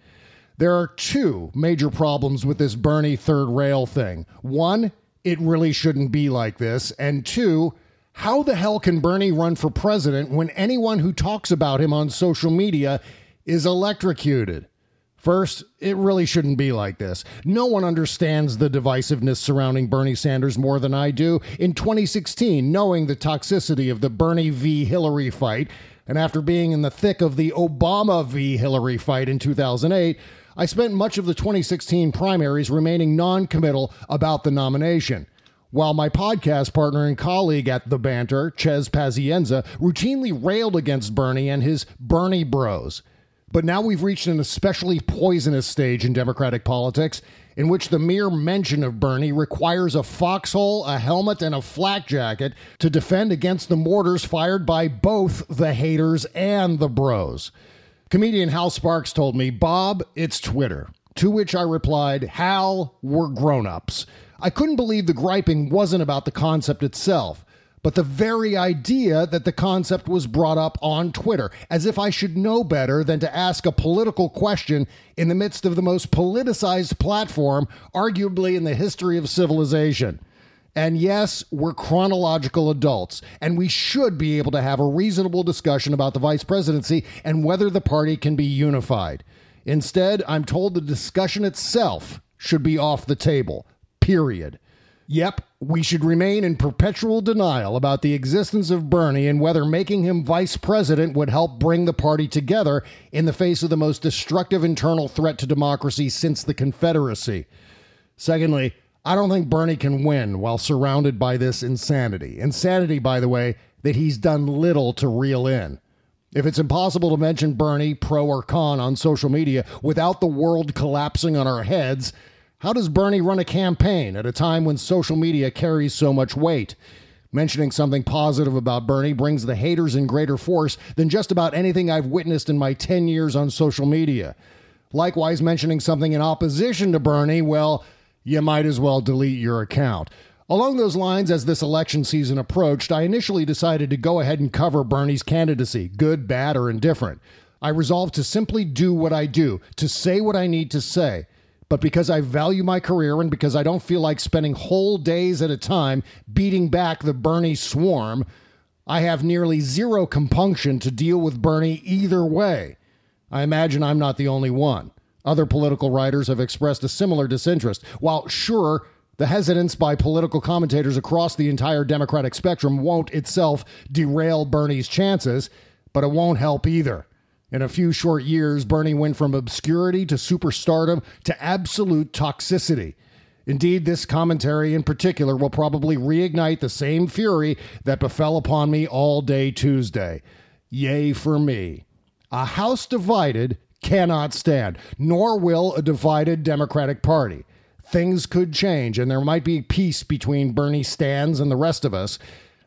There are two major problems with this Bernie third rail thing. One, it really shouldn't be like this. And two, how the hell can Bernie run for president when anyone who talks about him on social media is electrocuted? First, it really shouldn't be like this. No one understands the divisiveness surrounding Bernie Sanders more than I do. In 2016, knowing the toxicity of the Bernie v. Hillary fight, and after being in the thick of the Obama v. Hillary fight in 2008, I spent much of the 2016 primaries remaining non committal about the nomination while my podcast partner and colleague at The Banter, Chez Pazienza, routinely railed against Bernie and his Bernie bros. But now we've reached an especially poisonous stage in Democratic politics in which the mere mention of Bernie requires a foxhole, a helmet, and a flak jacket to defend against the mortars fired by both the haters and the bros. Comedian Hal Sparks told me, Bob, it's Twitter. To which I replied, Hal, we're grown ups. I couldn't believe the griping wasn't about the concept itself, but the very idea that the concept was brought up on Twitter, as if I should know better than to ask a political question in the midst of the most politicized platform, arguably in the history of civilization. And yes, we're chronological adults, and we should be able to have a reasonable discussion about the vice presidency and whether the party can be unified. Instead, I'm told the discussion itself should be off the table period. Yep, we should remain in perpetual denial about the existence of Bernie and whether making him vice president would help bring the party together in the face of the most destructive internal threat to democracy since the Confederacy. Secondly, I don't think Bernie can win while surrounded by this insanity. Insanity, by the way, that he's done little to reel in. If it's impossible to mention Bernie, pro or con, on social media without the world collapsing on our heads, how does Bernie run a campaign at a time when social media carries so much weight? Mentioning something positive about Bernie brings the haters in greater force than just about anything I've witnessed in my 10 years on social media. Likewise, mentioning something in opposition to Bernie, well, you might as well delete your account. Along those lines, as this election season approached, I initially decided to go ahead and cover Bernie's candidacy, good, bad, or indifferent. I resolved to simply do what I do, to say what I need to say. But because I value my career and because I don't feel like spending whole days at a time beating back the Bernie swarm, I have nearly zero compunction to deal with Bernie either way. I imagine I'm not the only one. Other political writers have expressed a similar disinterest. While, sure, the hesitance by political commentators across the entire Democratic spectrum won't itself derail Bernie's chances, but it won't help either. In a few short years, Bernie went from obscurity to superstardom to absolute toxicity. Indeed, this commentary in particular will probably reignite the same fury that befell upon me all day Tuesday. Yay for me. A house divided cannot stand, nor will a divided Democratic Party. Things could change, and there might be peace between Bernie Stans and the rest of us.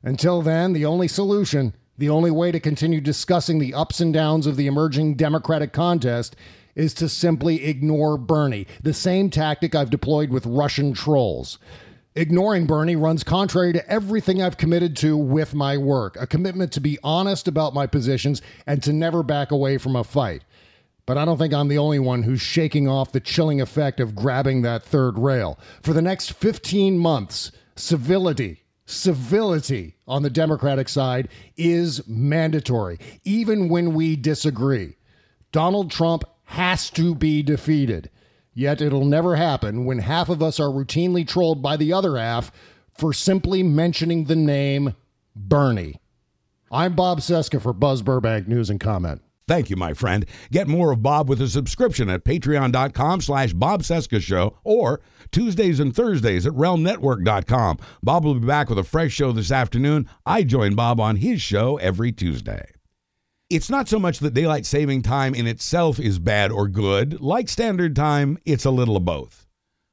Until then, the only solution the only way to continue discussing the ups and downs of the emerging Democratic contest is to simply ignore Bernie, the same tactic I've deployed with Russian trolls. Ignoring Bernie runs contrary to everything I've committed to with my work, a commitment to be honest about my positions and to never back away from a fight. But I don't think I'm the only one who's shaking off the chilling effect of grabbing that third rail. For the next 15 months, civility civility on the Democratic side is mandatory, even when we disagree. Donald Trump has to be defeated. Yet it'll never happen when half of us are routinely trolled by the other half for simply mentioning the name Bernie. I'm Bob Cesca for Buzz Burbank News and Comment. Thank you, my friend. Get more of Bob with a subscription at patreon.com slash Bob Cesca Show or Tuesdays and Thursdays at realmnetwork.com. Bob will be back with a fresh show this afternoon. I join Bob on his show every Tuesday. It's not so much that daylight saving time in itself is bad or good. Like standard time, it's a little of both.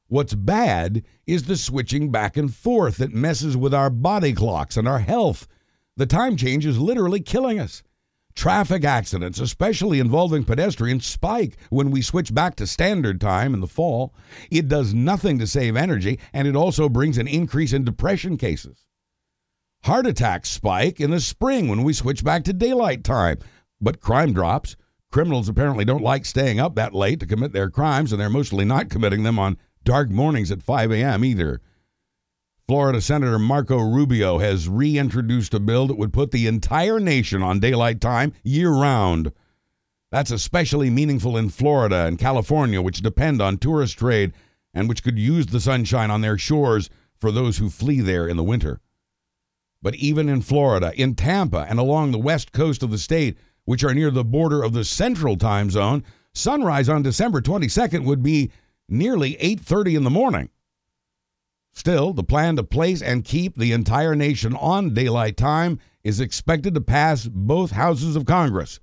What's bad is the switching back and forth that messes with our body clocks and our health. The time change is literally killing us. Traffic accidents, especially involving pedestrians, spike when we switch back to standard time in the fall. It does nothing to save energy, and it also brings an increase in depression cases. Heart attacks spike in the spring when we switch back to daylight time, but crime drops. Criminals apparently don't like staying up that late to commit their crimes, and they're mostly not committing them on dark mornings at 5 a.m. either. Florida Senator Marco Rubio has reintroduced a bill that would put the entire nation on daylight time year round. That's especially meaningful in Florida and California, which depend on tourist trade and which could use the sunshine on their shores for those who flee there in the winter. But even in Florida, in Tampa, and along the west coast of the state, which are near the border of the central time zone, sunrise on December 22nd would be nearly 8:30 in the morning. Still, the plan to place and keep the entire nation on daylight time is expected to pass both houses of Congress.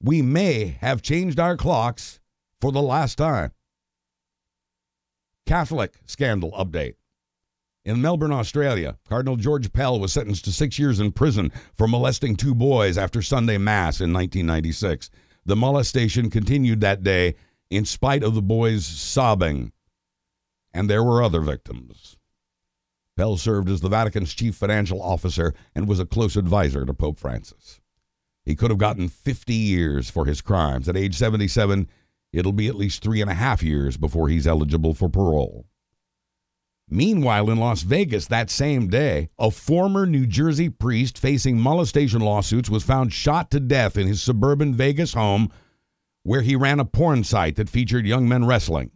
We may have changed our clocks for the last time. Catholic scandal update. In Melbourne, Australia, Cardinal George Pell was sentenced to six years in prison for molesting two boys after Sunday Mass in 1996. The molestation continued that day in spite of the boys sobbing. And there were other victims. Pell served as the Vatican's chief financial officer and was a close advisor to Pope Francis. He could have gotten 50 years for his crimes. At age 77, it'll be at least three and a half years before he's eligible for parole. Meanwhile, in Las Vegas that same day, a former New Jersey priest facing molestation lawsuits was found shot to death in his suburban Vegas home where he ran a porn site that featured young men wrestling.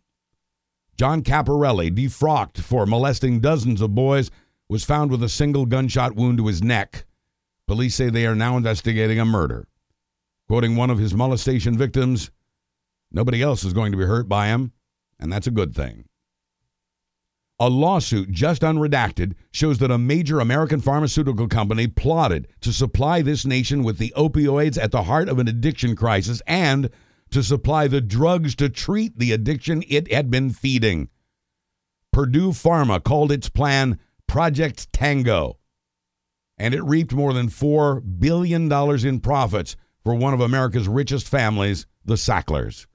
John Capparelli, defrocked for molesting dozens of boys, was found with a single gunshot wound to his neck. Police say they are now investigating a murder. Quoting one of his molestation victims, nobody else is going to be hurt by him, and that's a good thing. A lawsuit just unredacted shows that a major American pharmaceutical company plotted to supply this nation with the opioids at the heart of an addiction crisis and to supply the drugs to treat the addiction it had been feeding. Purdue Pharma called its plan Project Tango, and it reaped more than $4 billion in profits for one of America's richest families, the Sacklers.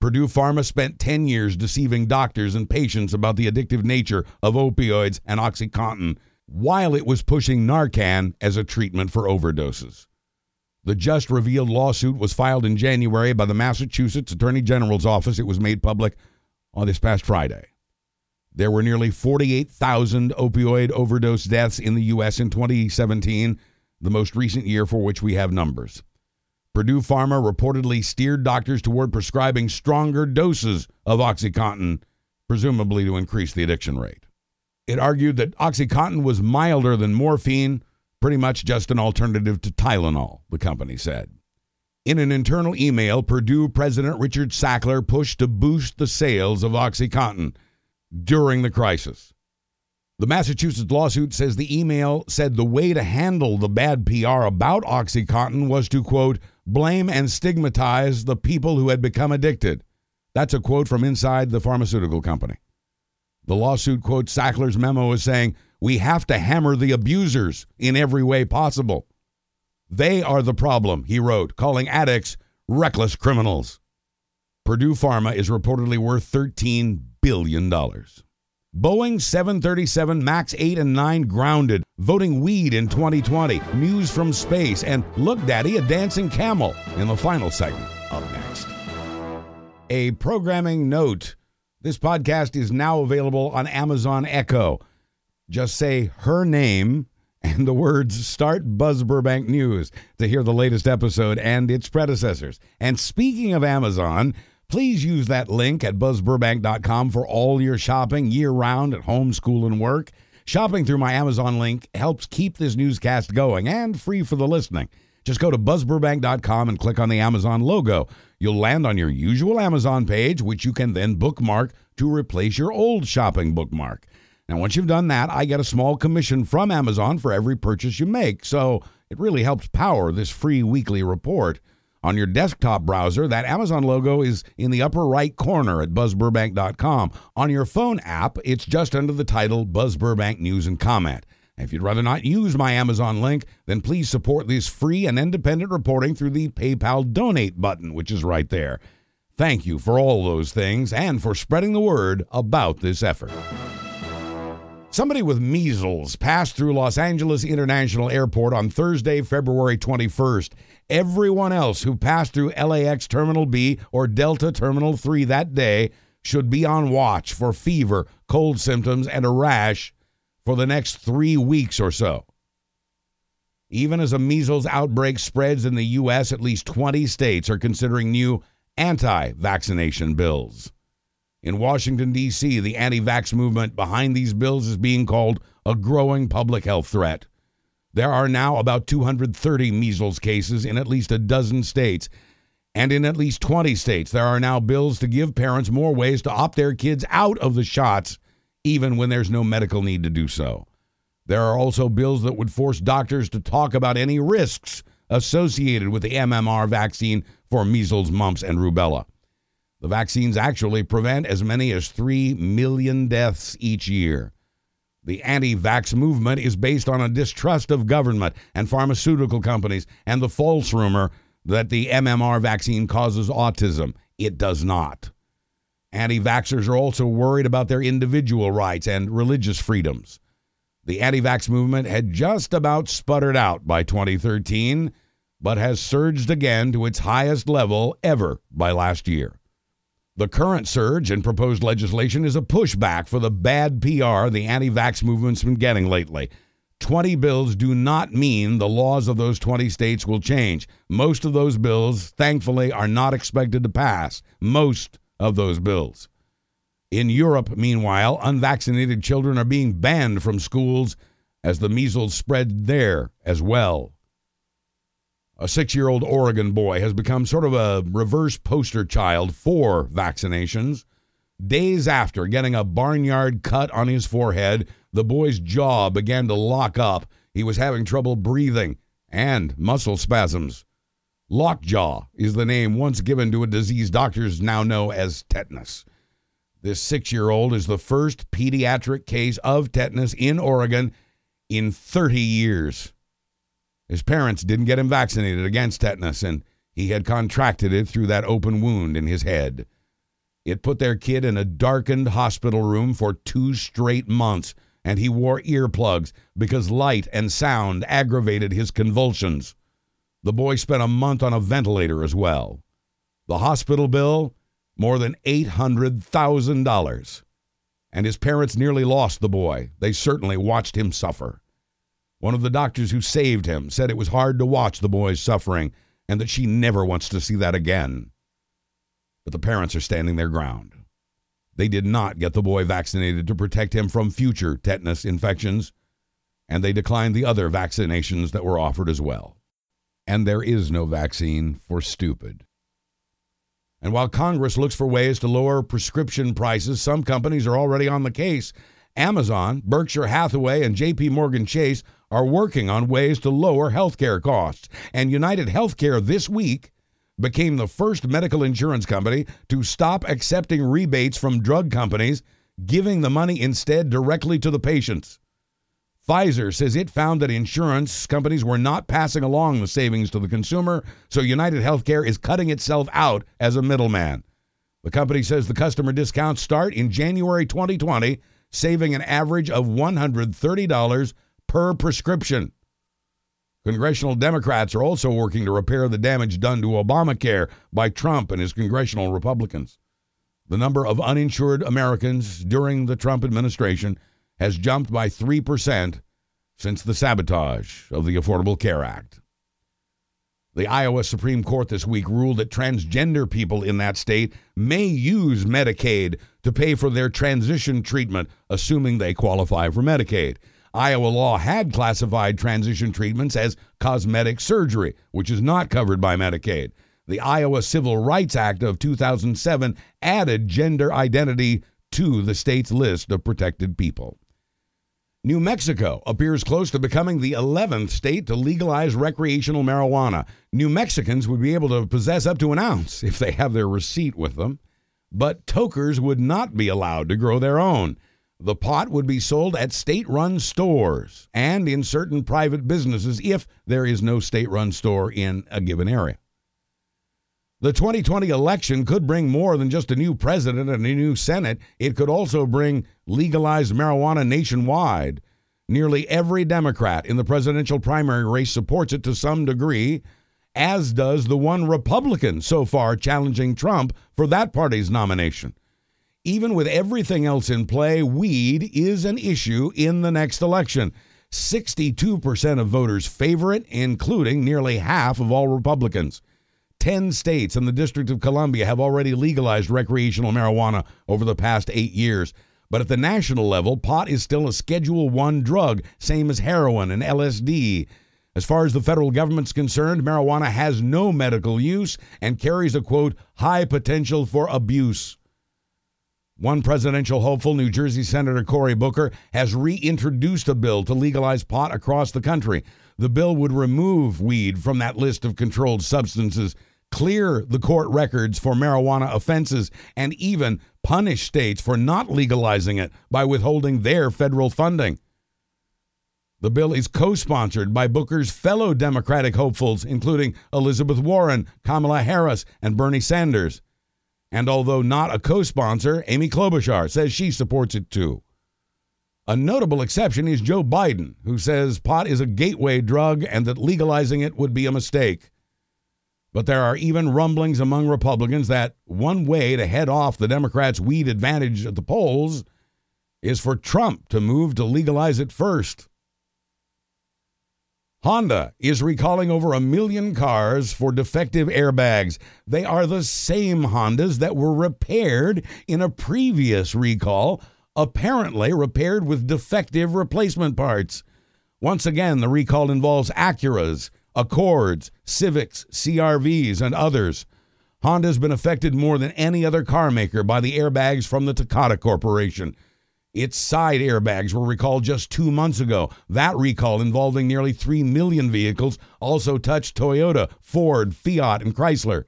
Purdue Pharma spent 10 years deceiving doctors and patients about the addictive nature of opioids and OxyContin while it was pushing Narcan as a treatment for overdoses. The just revealed lawsuit was filed in January by the Massachusetts Attorney General's office. It was made public on this past Friday. There were nearly 48,000 opioid overdose deaths in the U.S. in 2017, the most recent year for which we have numbers. Purdue Pharma reportedly steered doctors toward prescribing stronger doses of OxyContin, presumably to increase the addiction rate. It argued that OxyContin was milder than morphine Pretty much just an alternative to Tylenol, the company said. In an internal email, Purdue President Richard Sackler pushed to boost the sales of OxyContin during the crisis. The Massachusetts lawsuit says the email said the way to handle the bad PR about OxyContin was to, quote, blame and stigmatize the people who had become addicted. That's a quote from inside the pharmaceutical company. The lawsuit quotes Sackler's memo as saying, we have to hammer the abusers in every way possible. They are the problem, he wrote, calling addicts reckless criminals. Purdue Pharma is reportedly worth $13 billion. Boeing 737 MAX 8 and 9 grounded, voting weed in 2020, news from space, and Look Daddy, a dancing camel in the final segment. Up next. A programming note this podcast is now available on Amazon Echo. Just say her name and the words Start Buzz Burbank News to hear the latest episode and its predecessors. And speaking of Amazon, please use that link at buzzburbank.com for all your shopping year round at home, school, and work. Shopping through my Amazon link helps keep this newscast going and free for the listening. Just go to buzzburbank.com and click on the Amazon logo. You'll land on your usual Amazon page, which you can then bookmark to replace your old shopping bookmark. Now, once you've done that, I get a small commission from Amazon for every purchase you make, so it really helps power this free weekly report. On your desktop browser, that Amazon logo is in the upper right corner at buzzburbank.com. On your phone app, it's just under the title Buzz Burbank News and Comment. If you'd rather not use my Amazon link, then please support this free and independent reporting through the PayPal donate button, which is right there. Thank you for all those things and for spreading the word about this effort. Somebody with measles passed through Los Angeles International Airport on Thursday, February 21st. Everyone else who passed through LAX Terminal B or Delta Terminal 3 that day should be on watch for fever, cold symptoms, and a rash for the next three weeks or so. Even as a measles outbreak spreads in the U.S., at least 20 states are considering new anti vaccination bills. In Washington, D.C., the anti vax movement behind these bills is being called a growing public health threat. There are now about 230 measles cases in at least a dozen states. And in at least 20 states, there are now bills to give parents more ways to opt their kids out of the shots, even when there's no medical need to do so. There are also bills that would force doctors to talk about any risks associated with the MMR vaccine for measles, mumps, and rubella. The vaccines actually prevent as many as 3 million deaths each year. The anti vax movement is based on a distrust of government and pharmaceutical companies and the false rumor that the MMR vaccine causes autism. It does not. Anti vaxxers are also worried about their individual rights and religious freedoms. The anti vax movement had just about sputtered out by 2013, but has surged again to its highest level ever by last year. The current surge in proposed legislation is a pushback for the bad PR the anti vax movement's been getting lately. 20 bills do not mean the laws of those 20 states will change. Most of those bills, thankfully, are not expected to pass. Most of those bills. In Europe, meanwhile, unvaccinated children are being banned from schools as the measles spread there as well. A six year old Oregon boy has become sort of a reverse poster child for vaccinations. Days after getting a barnyard cut on his forehead, the boy's jaw began to lock up. He was having trouble breathing and muscle spasms. Lockjaw is the name once given to a disease doctors now know as tetanus. This six year old is the first pediatric case of tetanus in Oregon in 30 years. His parents didn't get him vaccinated against tetanus, and he had contracted it through that open wound in his head. It put their kid in a darkened hospital room for two straight months, and he wore earplugs because light and sound aggravated his convulsions. The boy spent a month on a ventilator as well. The hospital bill, more than $800,000. And his parents nearly lost the boy. They certainly watched him suffer. One of the doctors who saved him said it was hard to watch the boy's suffering and that she never wants to see that again. But the parents are standing their ground. They did not get the boy vaccinated to protect him from future tetanus infections, and they declined the other vaccinations that were offered as well. And there is no vaccine for stupid. And while Congress looks for ways to lower prescription prices, some companies are already on the case. Amazon, Berkshire Hathaway, and JP Morgan Chase are working on ways to lower healthcare costs. And United Healthcare this week became the first medical insurance company to stop accepting rebates from drug companies, giving the money instead directly to the patients. Pfizer says it found that insurance companies were not passing along the savings to the consumer, so United Healthcare is cutting itself out as a middleman. The company says the customer discounts start in January 2020, saving an average of $130 per prescription. Congressional Democrats are also working to repair the damage done to Obamacare by Trump and his congressional Republicans. The number of uninsured Americans during the Trump administration has jumped by 3% since the sabotage of the Affordable Care Act. The Iowa Supreme Court this week ruled that transgender people in that state may use Medicaid to pay for their transition treatment, assuming they qualify for Medicaid. Iowa law had classified transition treatments as cosmetic surgery, which is not covered by Medicaid. The Iowa Civil Rights Act of 2007 added gender identity to the state's list of protected people. New Mexico appears close to becoming the 11th state to legalize recreational marijuana. New Mexicans would be able to possess up to an ounce if they have their receipt with them, but tokers would not be allowed to grow their own. The pot would be sold at state run stores and in certain private businesses if there is no state run store in a given area. The 2020 election could bring more than just a new president and a new Senate. It could also bring legalized marijuana nationwide. Nearly every Democrat in the presidential primary race supports it to some degree, as does the one Republican so far challenging Trump for that party's nomination. Even with everything else in play, weed is an issue in the next election. 62% of voters favor it, including nearly half of all Republicans. 10 states and the District of Columbia have already legalized recreational marijuana over the past 8 years. But at the national level, pot is still a Schedule 1 drug, same as heroin and LSD. As far as the federal government's concerned, marijuana has no medical use and carries a quote, high potential for abuse. One presidential hopeful, New Jersey Senator Cory Booker, has reintroduced a bill to legalize pot across the country. The bill would remove weed from that list of controlled substances, clear the court records for marijuana offenses, and even punish states for not legalizing it by withholding their federal funding. The bill is co sponsored by Booker's fellow Democratic hopefuls, including Elizabeth Warren, Kamala Harris, and Bernie Sanders. And although not a co sponsor, Amy Klobuchar says she supports it too. A notable exception is Joe Biden, who says pot is a gateway drug and that legalizing it would be a mistake. But there are even rumblings among Republicans that one way to head off the Democrats' weed advantage at the polls is for Trump to move to legalize it first. Honda is recalling over a million cars for defective airbags. They are the same Hondas that were repaired in a previous recall, apparently repaired with defective replacement parts. Once again, the recall involves Acuras, Accords, Civics, CRVs, and others. Honda's been affected more than any other car maker by the airbags from the Takata Corporation. Its side airbags were recalled just two months ago. That recall, involving nearly 3 million vehicles, also touched Toyota, Ford, Fiat, and Chrysler.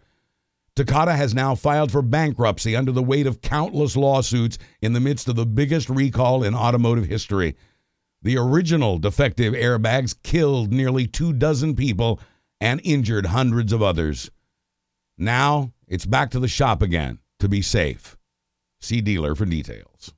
Takata has now filed for bankruptcy under the weight of countless lawsuits in the midst of the biggest recall in automotive history. The original defective airbags killed nearly two dozen people and injured hundreds of others. Now it's back to the shop again to be safe. See dealer for details.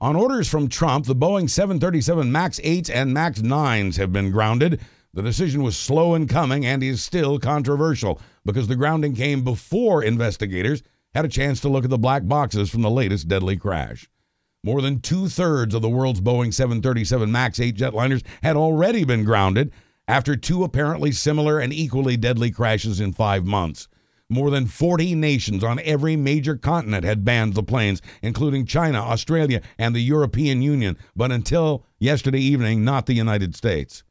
On orders from Trump, the Boeing 737 MAX 8s and MAX 9s have been grounded. The decision was slow in coming and is still controversial because the grounding came before investigators had a chance to look at the black boxes from the latest deadly crash. More than two thirds of the world's Boeing 737 MAX 8 jetliners had already been grounded after two apparently similar and equally deadly crashes in five months. More than 40 nations on every major continent had banned the planes, including China, Australia, and the European Union, but until yesterday evening, not the United States.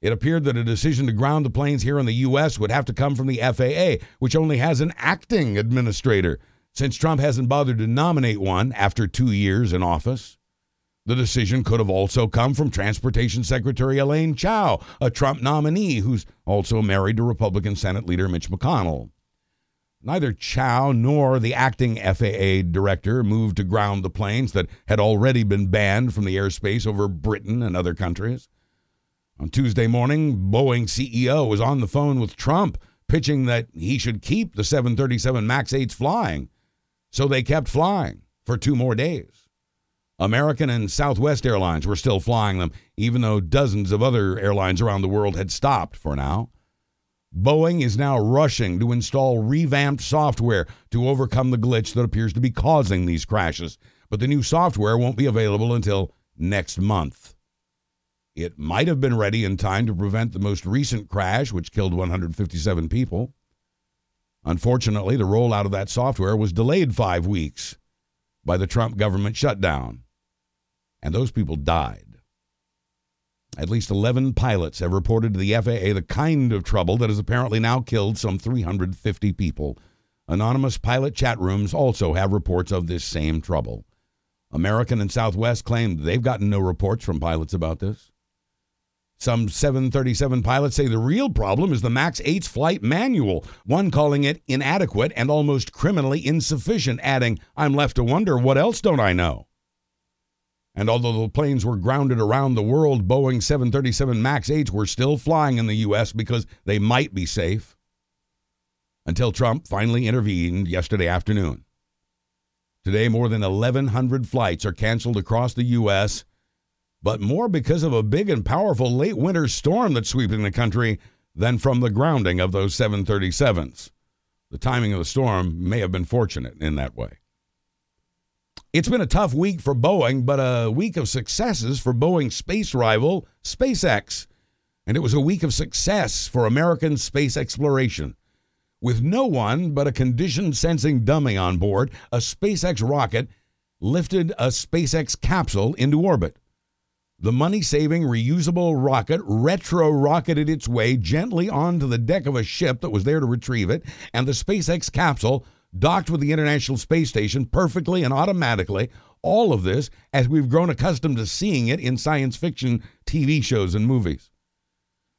It appeared that a decision to ground the planes here in the U.S. would have to come from the FAA, which only has an acting administrator, since Trump hasn't bothered to nominate one after two years in office. The decision could have also come from Transportation Secretary Elaine Chao, a Trump nominee who's also married to Republican Senate Leader Mitch McConnell. Neither Chao nor the acting FAA director moved to ground the planes that had already been banned from the airspace over Britain and other countries. On Tuesday morning, Boeing CEO was on the phone with Trump, pitching that he should keep the 737 MAX 8s flying. So they kept flying for two more days. American and Southwest Airlines were still flying them, even though dozens of other airlines around the world had stopped for now. Boeing is now rushing to install revamped software to overcome the glitch that appears to be causing these crashes, but the new software won't be available until next month. It might have been ready in time to prevent the most recent crash, which killed 157 people. Unfortunately, the rollout of that software was delayed five weeks by the Trump government shutdown. And those people died. At least 11 pilots have reported to the FAA the kind of trouble that has apparently now killed some 350 people. Anonymous pilot chat rooms also have reports of this same trouble. American and Southwest claim they've gotten no reports from pilots about this. Some 737 pilots say the real problem is the MAX 8's flight manual, one calling it inadequate and almost criminally insufficient, adding, I'm left to wonder what else don't I know? And although the planes were grounded around the world, Boeing 737 MAX 8s were still flying in the U.S. because they might be safe. Until Trump finally intervened yesterday afternoon. Today, more than 1,100 flights are canceled across the U.S., but more because of a big and powerful late winter storm that's sweeping the country than from the grounding of those 737s. The timing of the storm may have been fortunate in that way. It's been a tough week for Boeing, but a week of successes for Boeing's space rival, SpaceX. And it was a week of success for American space exploration. With no one but a condition sensing dummy on board, a SpaceX rocket lifted a SpaceX capsule into orbit. The money saving reusable rocket retro rocketed its way gently onto the deck of a ship that was there to retrieve it, and the SpaceX capsule docked with the International Space Station perfectly and automatically. All of this as we've grown accustomed to seeing it in science fiction TV shows and movies.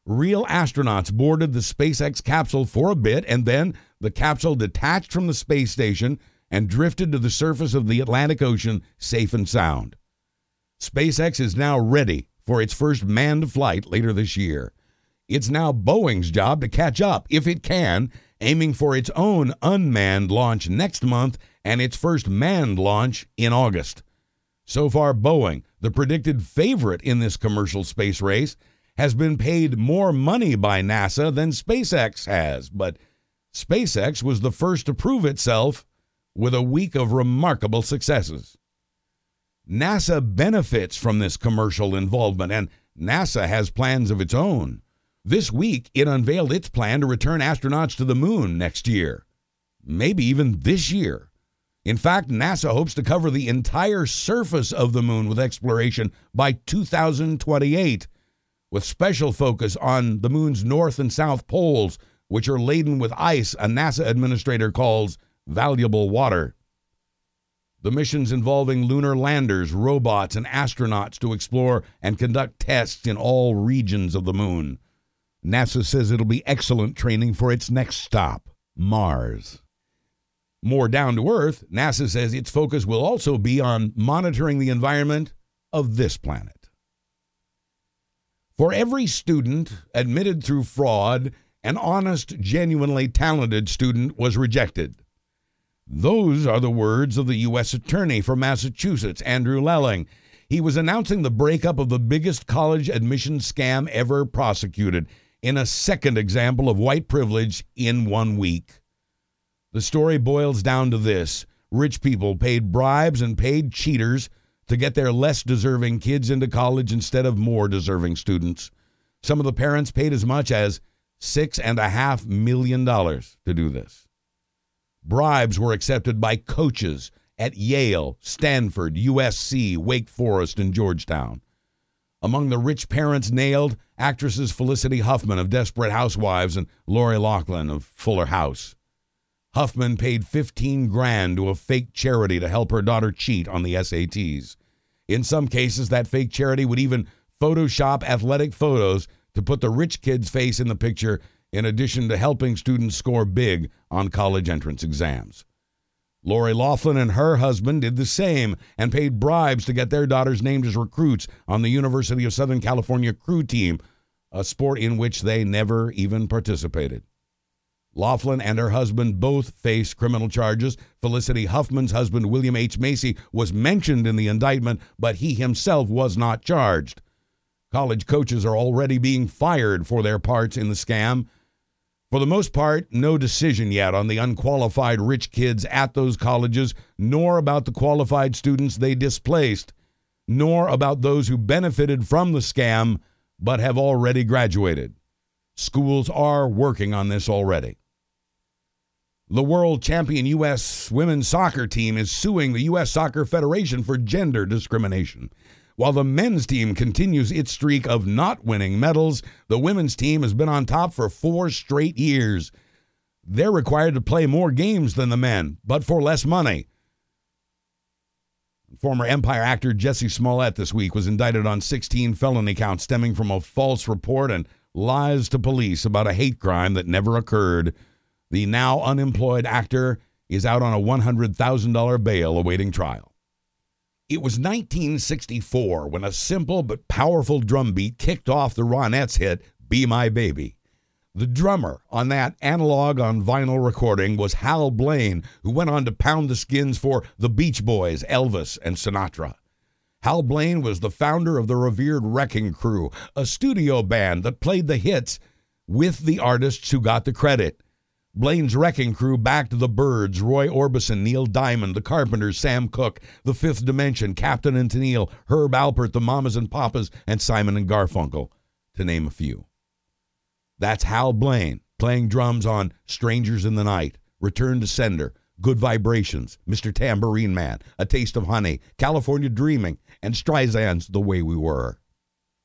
Real astronauts boarded the SpaceX capsule for a bit, and then the capsule detached from the space station and drifted to the surface of the Atlantic Ocean safe and sound. SpaceX is now ready for its first manned flight later this year. It's now Boeing's job to catch up, if it can, aiming for its own unmanned launch next month and its first manned launch in August. So far, Boeing, the predicted favorite in this commercial space race, has been paid more money by NASA than SpaceX has, but SpaceX was the first to prove itself with a week of remarkable successes. NASA benefits from this commercial involvement, and NASA has plans of its own. This week, it unveiled its plan to return astronauts to the moon next year, maybe even this year. In fact, NASA hopes to cover the entire surface of the moon with exploration by 2028, with special focus on the moon's north and south poles, which are laden with ice a NASA administrator calls valuable water. The missions involving lunar landers, robots, and astronauts to explore and conduct tests in all regions of the moon. NASA says it'll be excellent training for its next stop, Mars. More down to earth, NASA says its focus will also be on monitoring the environment of this planet. For every student admitted through fraud, an honest, genuinely talented student was rejected. Those are the words of the U.S. Attorney for Massachusetts, Andrew Lelling. He was announcing the breakup of the biggest college admission scam ever prosecuted in a second example of white privilege in one week. The story boils down to this rich people paid bribes and paid cheaters to get their less deserving kids into college instead of more deserving students. Some of the parents paid as much as six and a half million dollars to do this. Bribes were accepted by coaches at Yale, Stanford, USC, Wake Forest, and Georgetown. Among the rich parents nailed, actresses Felicity Huffman of Desperate Housewives and Lori Loughlin of Fuller House. Huffman paid 15 grand to a fake charity to help her daughter cheat on the SATs. In some cases, that fake charity would even Photoshop athletic photos to put the rich kid's face in the picture, in addition to helping students score big on college entrance exams. Lori Loughlin and her husband did the same and paid bribes to get their daughters named as recruits on the University of Southern California crew team, a sport in which they never even participated. Loughlin and her husband both face criminal charges. Felicity Huffman's husband, William H. Macy, was mentioned in the indictment, but he himself was not charged. College coaches are already being fired for their parts in the scam. For the most part, no decision yet on the unqualified rich kids at those colleges, nor about the qualified students they displaced, nor about those who benefited from the scam but have already graduated. Schools are working on this already. The world champion U.S. women's soccer team is suing the U.S. Soccer Federation for gender discrimination. While the men's team continues its streak of not winning medals, the women's team has been on top for four straight years. They're required to play more games than the men, but for less money. Former Empire actor Jussie Smollett this week was indicted on 16 felony counts stemming from a false report and lies to police about a hate crime that never occurred. The now unemployed actor is out on a $100,000 bail awaiting trial. It was 1964 when a simple but powerful drum beat kicked off the Ronettes hit Be My Baby. The drummer on that analog on vinyl recording was Hal Blaine, who went on to pound the skins for the Beach Boys, Elvis, and Sinatra. Hal Blaine was the founder of the revered Wrecking Crew, a studio band that played the hits with the artists who got the credit. Blaine's Wrecking Crew backed the Byrds, Roy Orbison, Neil Diamond, the Carpenters, Sam Cooke, The Fifth Dimension, Captain and Tennille, Herb Alpert, the Mamas and Papas, and Simon and Garfunkel, to name a few. That's Hal Blaine playing drums on Strangers in the Night, Return to Sender, Good Vibrations, Mr. Tambourine Man, A Taste of Honey, California Dreaming, and Streisand's The Way We Were,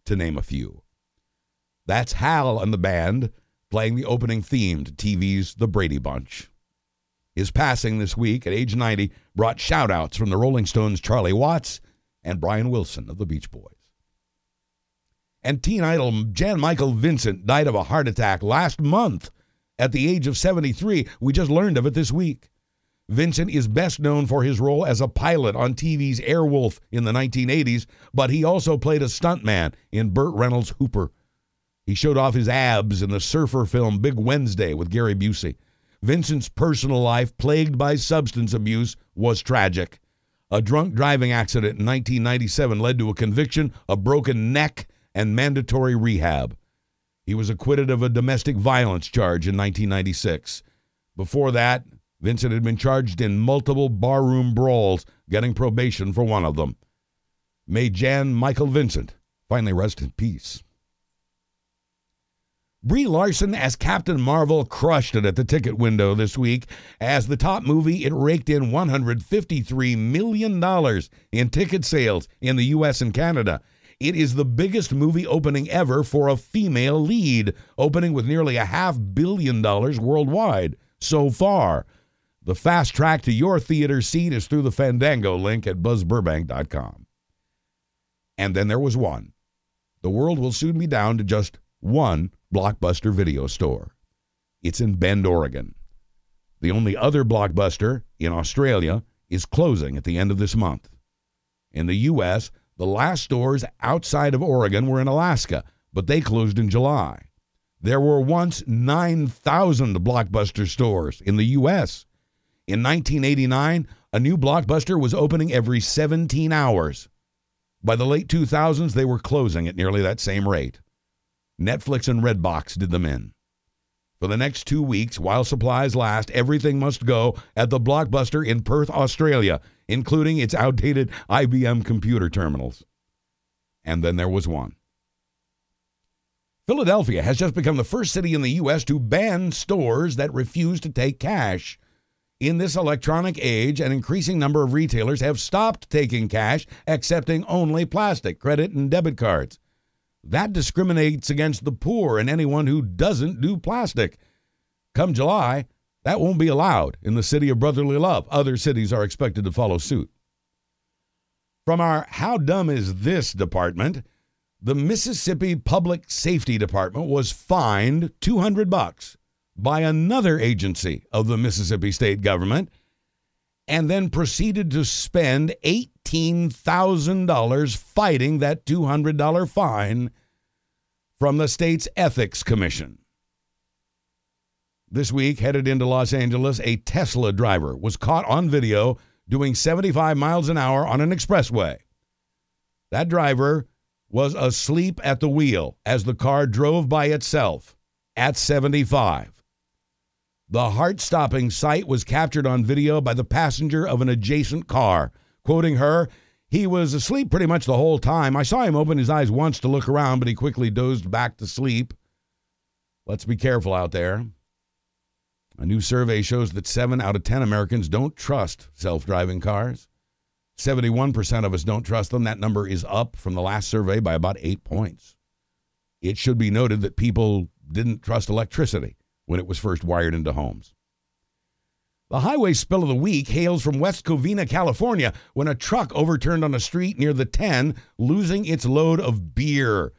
to name a few. That's Hal and the band playing the opening theme to TV's The Brady Bunch. His passing this week at age 90 brought shout outs from the Rolling Stones' Charlie Watts and Brian Wilson of the Beach Boys. And teen idol Jan Michael Vincent died of a heart attack last month at the age of 73. We just learned of it this week. Vincent is best known for his role as a pilot on TV's Airwolf in the 1980s, but he also played a stuntman in Burt Reynolds' Hooper. He showed off his abs in the surfer film Big Wednesday with Gary Busey. Vincent's personal life, plagued by substance abuse, was tragic. A drunk driving accident in 1997 led to a conviction, a broken neck, and mandatory rehab. He was acquitted of a domestic violence charge in 1996. Before that, Vincent had been charged in multiple barroom brawls, getting probation for one of them. May Jan Michael Vincent finally rest in peace. Brie Larson as Captain Marvel crushed it at the ticket window this week. As the top movie, it raked in $153 million in ticket sales in the U.S. and Canada. It is the biggest movie opening ever for a female lead, opening with nearly a half billion dollars worldwide so far. The fast track to your theater seat is through the Fandango link at buzzburbank.com. And then there was one. The world will soon be down to just one Blockbuster video store. It's in Bend, Oregon. The only other Blockbuster in Australia is closing at the end of this month. In the U.S., the last stores outside of Oregon were in Alaska, but they closed in July. There were once 9,000 Blockbuster stores in the U.S. In 1989, a new Blockbuster was opening every 17 hours. By the late 2000s, they were closing at nearly that same rate. Netflix and Redbox did them in. For the next two weeks, while supplies last, everything must go at the Blockbuster in Perth, Australia, including its outdated IBM computer terminals. And then there was one. Philadelphia has just become the first city in the U.S. to ban stores that refuse to take cash. In this electronic age, an increasing number of retailers have stopped taking cash, accepting only plastic, credit, and debit cards. That discriminates against the poor and anyone who doesn't do plastic. Come July, that won't be allowed in the city of brotherly love. Other cities are expected to follow suit. From our How Dumb Is This department, the Mississippi Public Safety Department was fined 200 bucks by another agency of the Mississippi state government and then proceeded to spend $18,000 fighting that $200 fine from the state's Ethics Commission. This week, headed into Los Angeles, a Tesla driver was caught on video doing 75 miles an hour on an expressway. That driver was asleep at the wheel as the car drove by itself at 75. The heart stopping sight was captured on video by the passenger of an adjacent car. Quoting her, he was asleep pretty much the whole time. I saw him open his eyes once to look around, but he quickly dozed back to sleep. Let's be careful out there. A new survey shows that 7 out of 10 Americans don't trust self driving cars. 71% of us don't trust them. That number is up from the last survey by about eight points. It should be noted that people didn't trust electricity when it was first wired into homes. The highway spill of the week hails from West Covina, California, when a truck overturned on a street near the 10, losing its load of beer.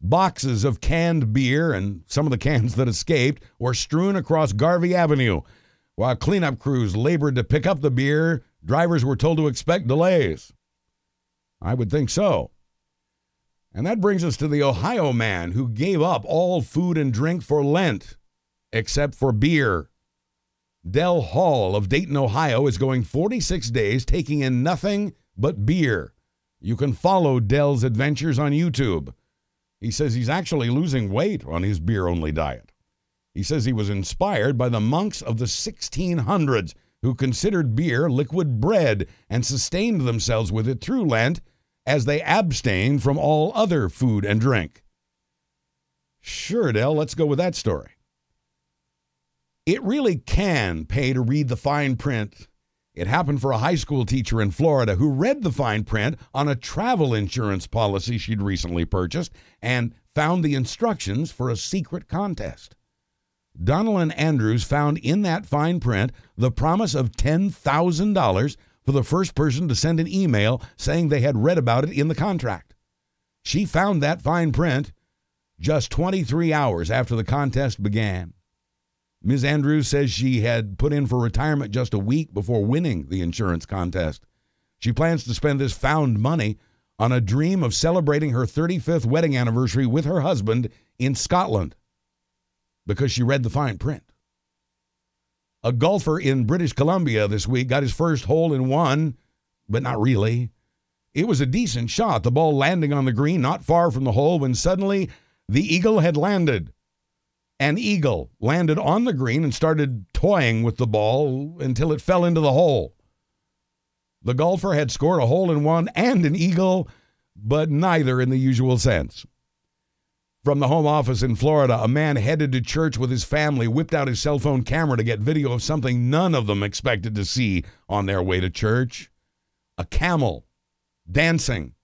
Boxes of canned beer and some of the cans that escaped were strewn across Garvey Avenue. While cleanup crews labored to pick up the beer, drivers were told to expect delays. I would think so. And that brings us to the Ohio man who gave up all food and drink for Lent, except for beer. Del Hall of Dayton, Ohio is going 46 days taking in nothing but beer. You can follow Del's adventures on YouTube. He says he's actually losing weight on his beer only diet. He says he was inspired by the monks of the 1600s who considered beer liquid bread and sustained themselves with it through Lent as they abstained from all other food and drink. Sure, Dell, let's go with that story. It really can pay to read the fine print. It happened for a high school teacher in Florida who read the fine print on a travel insurance policy she'd recently purchased and found the instructions for a secret contest. Donelan Andrews found in that fine print the promise of $10,000 for the first person to send an email saying they had read about it in the contract. She found that fine print just 23 hours after the contest began. Ms. Andrews says she had put in for retirement just a week before winning the insurance contest. She plans to spend this found money on a dream of celebrating her 35th wedding anniversary with her husband in Scotland because she read the fine print. A golfer in British Columbia this week got his first hole in one, but not really. It was a decent shot, the ball landing on the green not far from the hole when suddenly the eagle had landed an eagle landed on the green and started toying with the ball until it fell into the hole. The golfer had scored a hole in one and an eagle, but neither in the usual sense. From the home office in Florida, a man headed to church with his family whipped out his cell phone camera to get video of something none of them expected to see on their way to church a camel dancing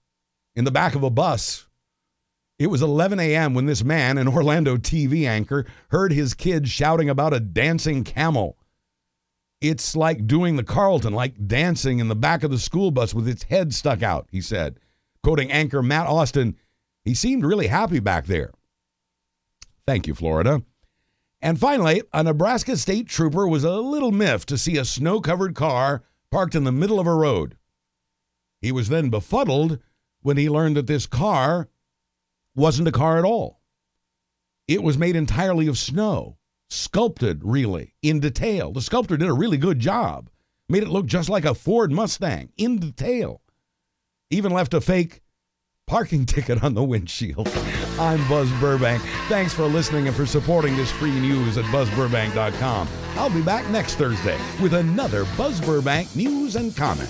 in the back of a bus it was 11 a.m. when this man, an Orlando TV anchor, heard his kids shouting about a dancing camel. It's like doing the Carlton, like dancing in the back of the school bus with its head stuck out, he said. Quoting anchor Matt Austin, he seemed really happy back there. Thank you, Florida. And finally, a Nebraska state trooper was a little miffed to see a snow covered car parked in the middle of a road. He was then befuddled when he learned that this car wasn't a car at all. It was made entirely of snow, sculpted really in detail. The sculptor did a really good job, made it look just like a Ford Mustang in detail. Even left a fake parking ticket on the windshield. I'm Buzz Burbank. Thanks for listening and for supporting this free news at buzzburbank.com. I'll be back next Thursday with another Buzz Burbank news and comment.